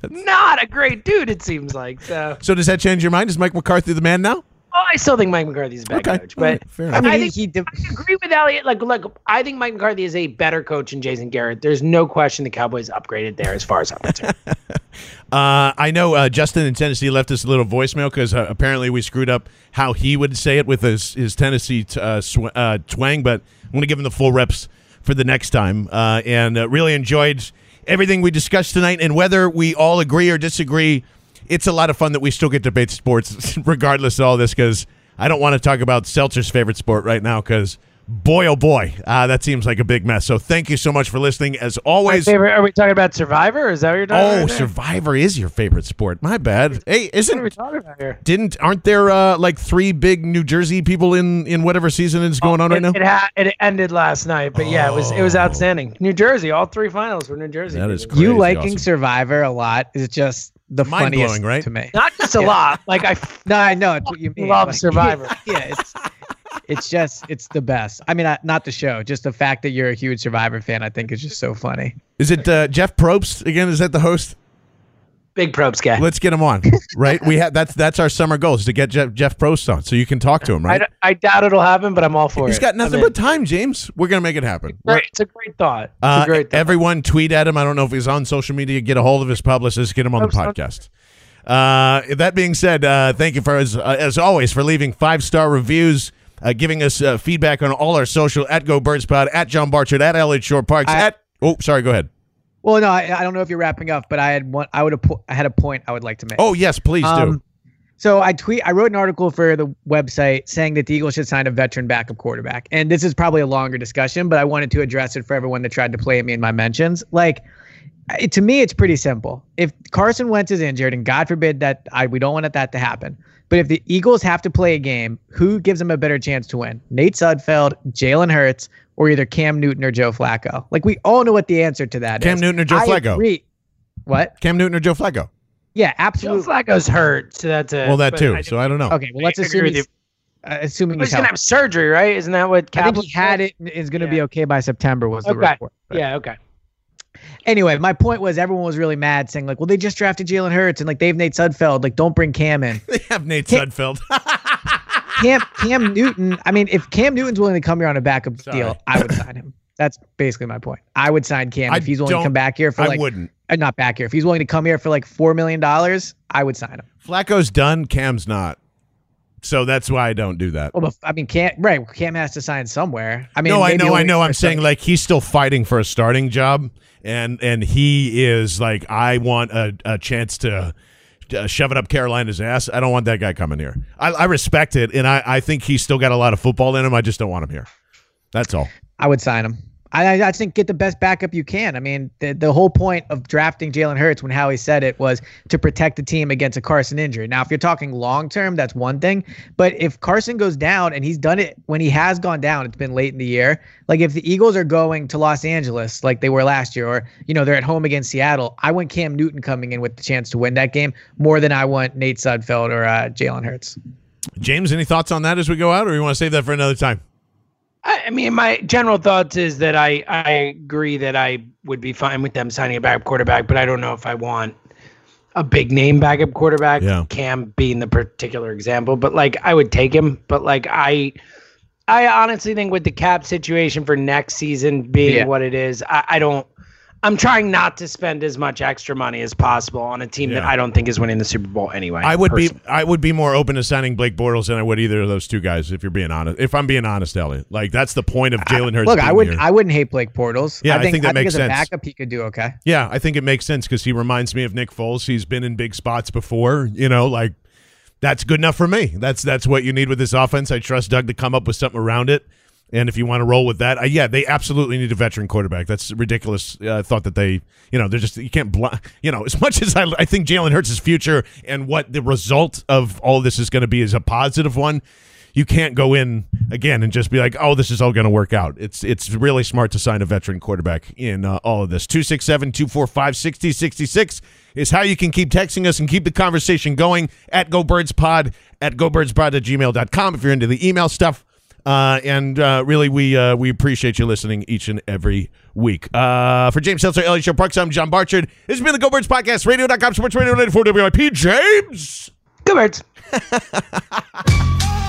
[SPEAKER 3] not a great dude. It seems like so.
[SPEAKER 2] so does that change your mind? Is Mike McCarthy the man now?
[SPEAKER 3] Oh, I still think Mike McCarthy's a bad
[SPEAKER 2] Okay.
[SPEAKER 3] coach, but
[SPEAKER 2] fair
[SPEAKER 4] I mean,
[SPEAKER 3] I think-
[SPEAKER 4] he de-
[SPEAKER 3] I agree with Eliot. Like, look, I think Mike McCarthy is a better coach than Jason Garrett. There's no question the Cowboys upgraded there, as far as I'm concerned.
[SPEAKER 2] Uh, I know uh, Justin in Tennessee left us a little voicemail because uh, apparently we screwed up how he would say it with his, his Tennessee t- uh, sw- uh, twang, but I'm going to give him the full reps for the next time. Uh, and uh, really enjoyed everything we discussed tonight. And whether we all agree or disagree, it's a lot of fun that we still get to debate sports regardless of all this because I don't want to talk about Seltzer's favorite sport right now because. Boy, oh boy, uh, that seems like a big mess. So, thank you so much for listening. As always,
[SPEAKER 3] favorite, are we talking about Survivor? Is that what you're talking
[SPEAKER 2] Oh? Survivor is your favorite sport. My bad. Hey,
[SPEAKER 3] What are we talking about here?
[SPEAKER 2] didn't aren't there uh, like three big New Jersey people in in whatever season is going on right
[SPEAKER 3] it,
[SPEAKER 2] now?
[SPEAKER 3] It, ha- it ended last night, but yeah, it was it was outstanding. New Jersey, all three finals were New Jersey.
[SPEAKER 2] That is
[SPEAKER 3] baby.
[SPEAKER 4] you liking
[SPEAKER 2] awesome.
[SPEAKER 4] Survivor a lot is just the
[SPEAKER 2] Mind
[SPEAKER 4] funniest
[SPEAKER 2] blowing, right?
[SPEAKER 4] to me.
[SPEAKER 3] not just a lot. Like I
[SPEAKER 4] No, I know it's what you mean.
[SPEAKER 3] Love
[SPEAKER 4] Like,
[SPEAKER 3] Survivor.
[SPEAKER 4] Yeah, it's it's just it's the best. I mean, not- not the show, just the fact that you're a huge Survivor fan. I think is just so funny.
[SPEAKER 2] Is it uh, Jeff Probst again? Is that the host?
[SPEAKER 3] Big Probst guy.
[SPEAKER 2] Let's get him on. right? We have that's that's our summer goal is to get Jeff Jeff Probst on so you can talk to him. Right?
[SPEAKER 3] I, I doubt it'll happen, but I'm all for
[SPEAKER 2] He's
[SPEAKER 3] it.
[SPEAKER 2] He's got nothing but time, James. We're gonna make it happen.
[SPEAKER 3] Great. It's a great thought. It's
[SPEAKER 2] Uh,
[SPEAKER 3] a great thought.
[SPEAKER 2] everyone tweet at him. I don't know if he's on social media. Get a hold of his publicist. Get him on the podcast. Uh, that being said, uh, thank you for as, uh, as always for leaving five star reviews, uh, giving us uh, feedback on all our social at Go Birds Pod, at John Barchard, at Eliot Shorr-Parks,
[SPEAKER 4] I-
[SPEAKER 2] at oh sorry, go ahead.
[SPEAKER 4] Well, no, I, I don't know if you're wrapping up, but I had one. I would have. Po- I had a point I would like to make.
[SPEAKER 2] Oh yes, please do.
[SPEAKER 4] Um, so I tweet. I wrote an article for the website saying that the Eagles should sign a veteran backup quarterback, and this is probably a longer discussion, but I wanted to address it for everyone that tried to play at me in my mentions. Like, it, to me, it's pretty simple. If Carson Wentz is injured, and God forbid that I we don't want that to happen, but if the Eagles have to play a game, who gives them a better chance to win? Nate Sudfeld, Jalen Hurts, or either Cam Newton or Joe Flacco? Like we all know what the answer to that is.
[SPEAKER 2] Cam Newton or Joe
[SPEAKER 4] I
[SPEAKER 2] Flacco?
[SPEAKER 4] agree. What?
[SPEAKER 2] Cam Newton or Joe Flacco?
[SPEAKER 4] Yeah, absolutely.
[SPEAKER 3] Joe
[SPEAKER 4] absolutely.
[SPEAKER 3] Flacco's hurt, so that's a
[SPEAKER 2] Well, that too.
[SPEAKER 3] I-
[SPEAKER 2] so I don't know.
[SPEAKER 4] Okay, well let's
[SPEAKER 3] I
[SPEAKER 4] assume
[SPEAKER 3] with
[SPEAKER 4] he's, uh, assuming
[SPEAKER 3] He's
[SPEAKER 4] he's
[SPEAKER 3] gonna have surgery, right? Isn't that what?
[SPEAKER 4] I think he had
[SPEAKER 3] said?
[SPEAKER 4] it and is going to
[SPEAKER 3] Yeah.
[SPEAKER 4] be okay by September was the
[SPEAKER 3] Okay.
[SPEAKER 4] report. But
[SPEAKER 3] Yeah. Okay.
[SPEAKER 4] Anyway, my point was everyone was really mad, saying like, "Well, they just drafted Jalen Hurts and like they have Nate Sudfeld. Like, don't bring Cam in."
[SPEAKER 2] They have Nate Sudfeld.
[SPEAKER 4] Cam Cam Newton. I mean, if Cam Newton's willing to come here on a backup
[SPEAKER 2] Sorry.
[SPEAKER 4] deal, I would sign him. That's basically my point. I would sign Cam
[SPEAKER 2] I
[SPEAKER 4] if he's willing to come back here for like
[SPEAKER 2] I
[SPEAKER 4] like.
[SPEAKER 2] wouldn't.
[SPEAKER 4] uh, not back here. If he's willing to come here for like four million dollars, I would sign him.
[SPEAKER 2] Flacco's done. Cam's not. So that's why I don't do that.
[SPEAKER 4] Well, but, I mean, Cam right? Cam has to sign somewhere. I mean,
[SPEAKER 2] no, I
[SPEAKER 4] maybe
[SPEAKER 2] know, I know. I'm saying like he's still fighting for a starting job, and and he is like, I want a, a chance to. Uh, shove it up Carolina's ass. I don't want that guy coming here. I, I respect it, and I, I think he's still got a lot of football in him. I just don't want him here. That's all.
[SPEAKER 4] I would sign him. I, I- think get the best backup you can. I mean, the, the whole point of drafting Jalen Hurts when Howie said it was to protect the team against a Carson injury. Now, if you're talking long term, that's one thing. But if Carson goes down and he's done it when he has gone down, it's been late in the year. Like if the Eagles are going to Los Angeles like they were last year, or you know they're at home against Seattle, I want Cam Newton coming in with the chance to win that game more than I want Nate Sudfeld or uh, Jalen Hurts.
[SPEAKER 2] James, any thoughts on that as we go out, or you want to save that for another time?
[SPEAKER 3] I I mean, my general thoughts is that I I agree that I would be fine with them signing a backup quarterback, but I don't know if I want a big name backup quarterback.
[SPEAKER 2] Yeah.
[SPEAKER 3] Cam being the particular example, but like I would take him. But like I, I honestly think with the cap situation for next season being
[SPEAKER 4] Yeah.
[SPEAKER 3] what it is, I, I don't. I'm trying not to spend as much extra money as possible on a team that I don't think is winning the Super Bowl anyway.
[SPEAKER 2] I would
[SPEAKER 3] personally.
[SPEAKER 2] be I would be more open to signing Blake Bortles than I would either of those two guys. If you're being honest, if I'm being honest, Eliot, like that's the point of Jalen Hurts.
[SPEAKER 4] Look, I wouldn't.
[SPEAKER 2] here.
[SPEAKER 4] I wouldn't hate Blake Bortles.
[SPEAKER 2] Yeah, I
[SPEAKER 4] I think,
[SPEAKER 2] think that makes
[SPEAKER 4] as
[SPEAKER 2] sense.
[SPEAKER 4] a backup, he could do okay.
[SPEAKER 2] Yeah, I think it makes sense because he reminds me of Nick Foles. He's been in big spots before. You know, like that's good enough for me. That's that's what you need with this offense. I trust Doug to come up with something around it. And if you want to roll with that, uh, yeah, they absolutely need a veteran quarterback. That's ridiculous. Uh, thought that they, you know, they're just you can't, bl- you know, as much as I, I think Jalen Hurts' future and what the result of all this is going to be is a positive one. You can't go in again and just be like, "Oh, this is all going to work out." It's it's really smart to sign a veteran quarterback in uh, all of this. 267-245-6066 is how you can keep texting us and keep the conversation going at GoBirdsPod at GoBirdsPod at gmail.com if you're into the email stuff. Uh, and uh, really, we uh, we appreciate you listening each and every week. Uh, for James Seltzer, Eliot Shorr-Parks, I'm John Barchard. This has been the Go Birds Podcast, radio.com, sports radio 94 WIP. James!
[SPEAKER 3] Good birds.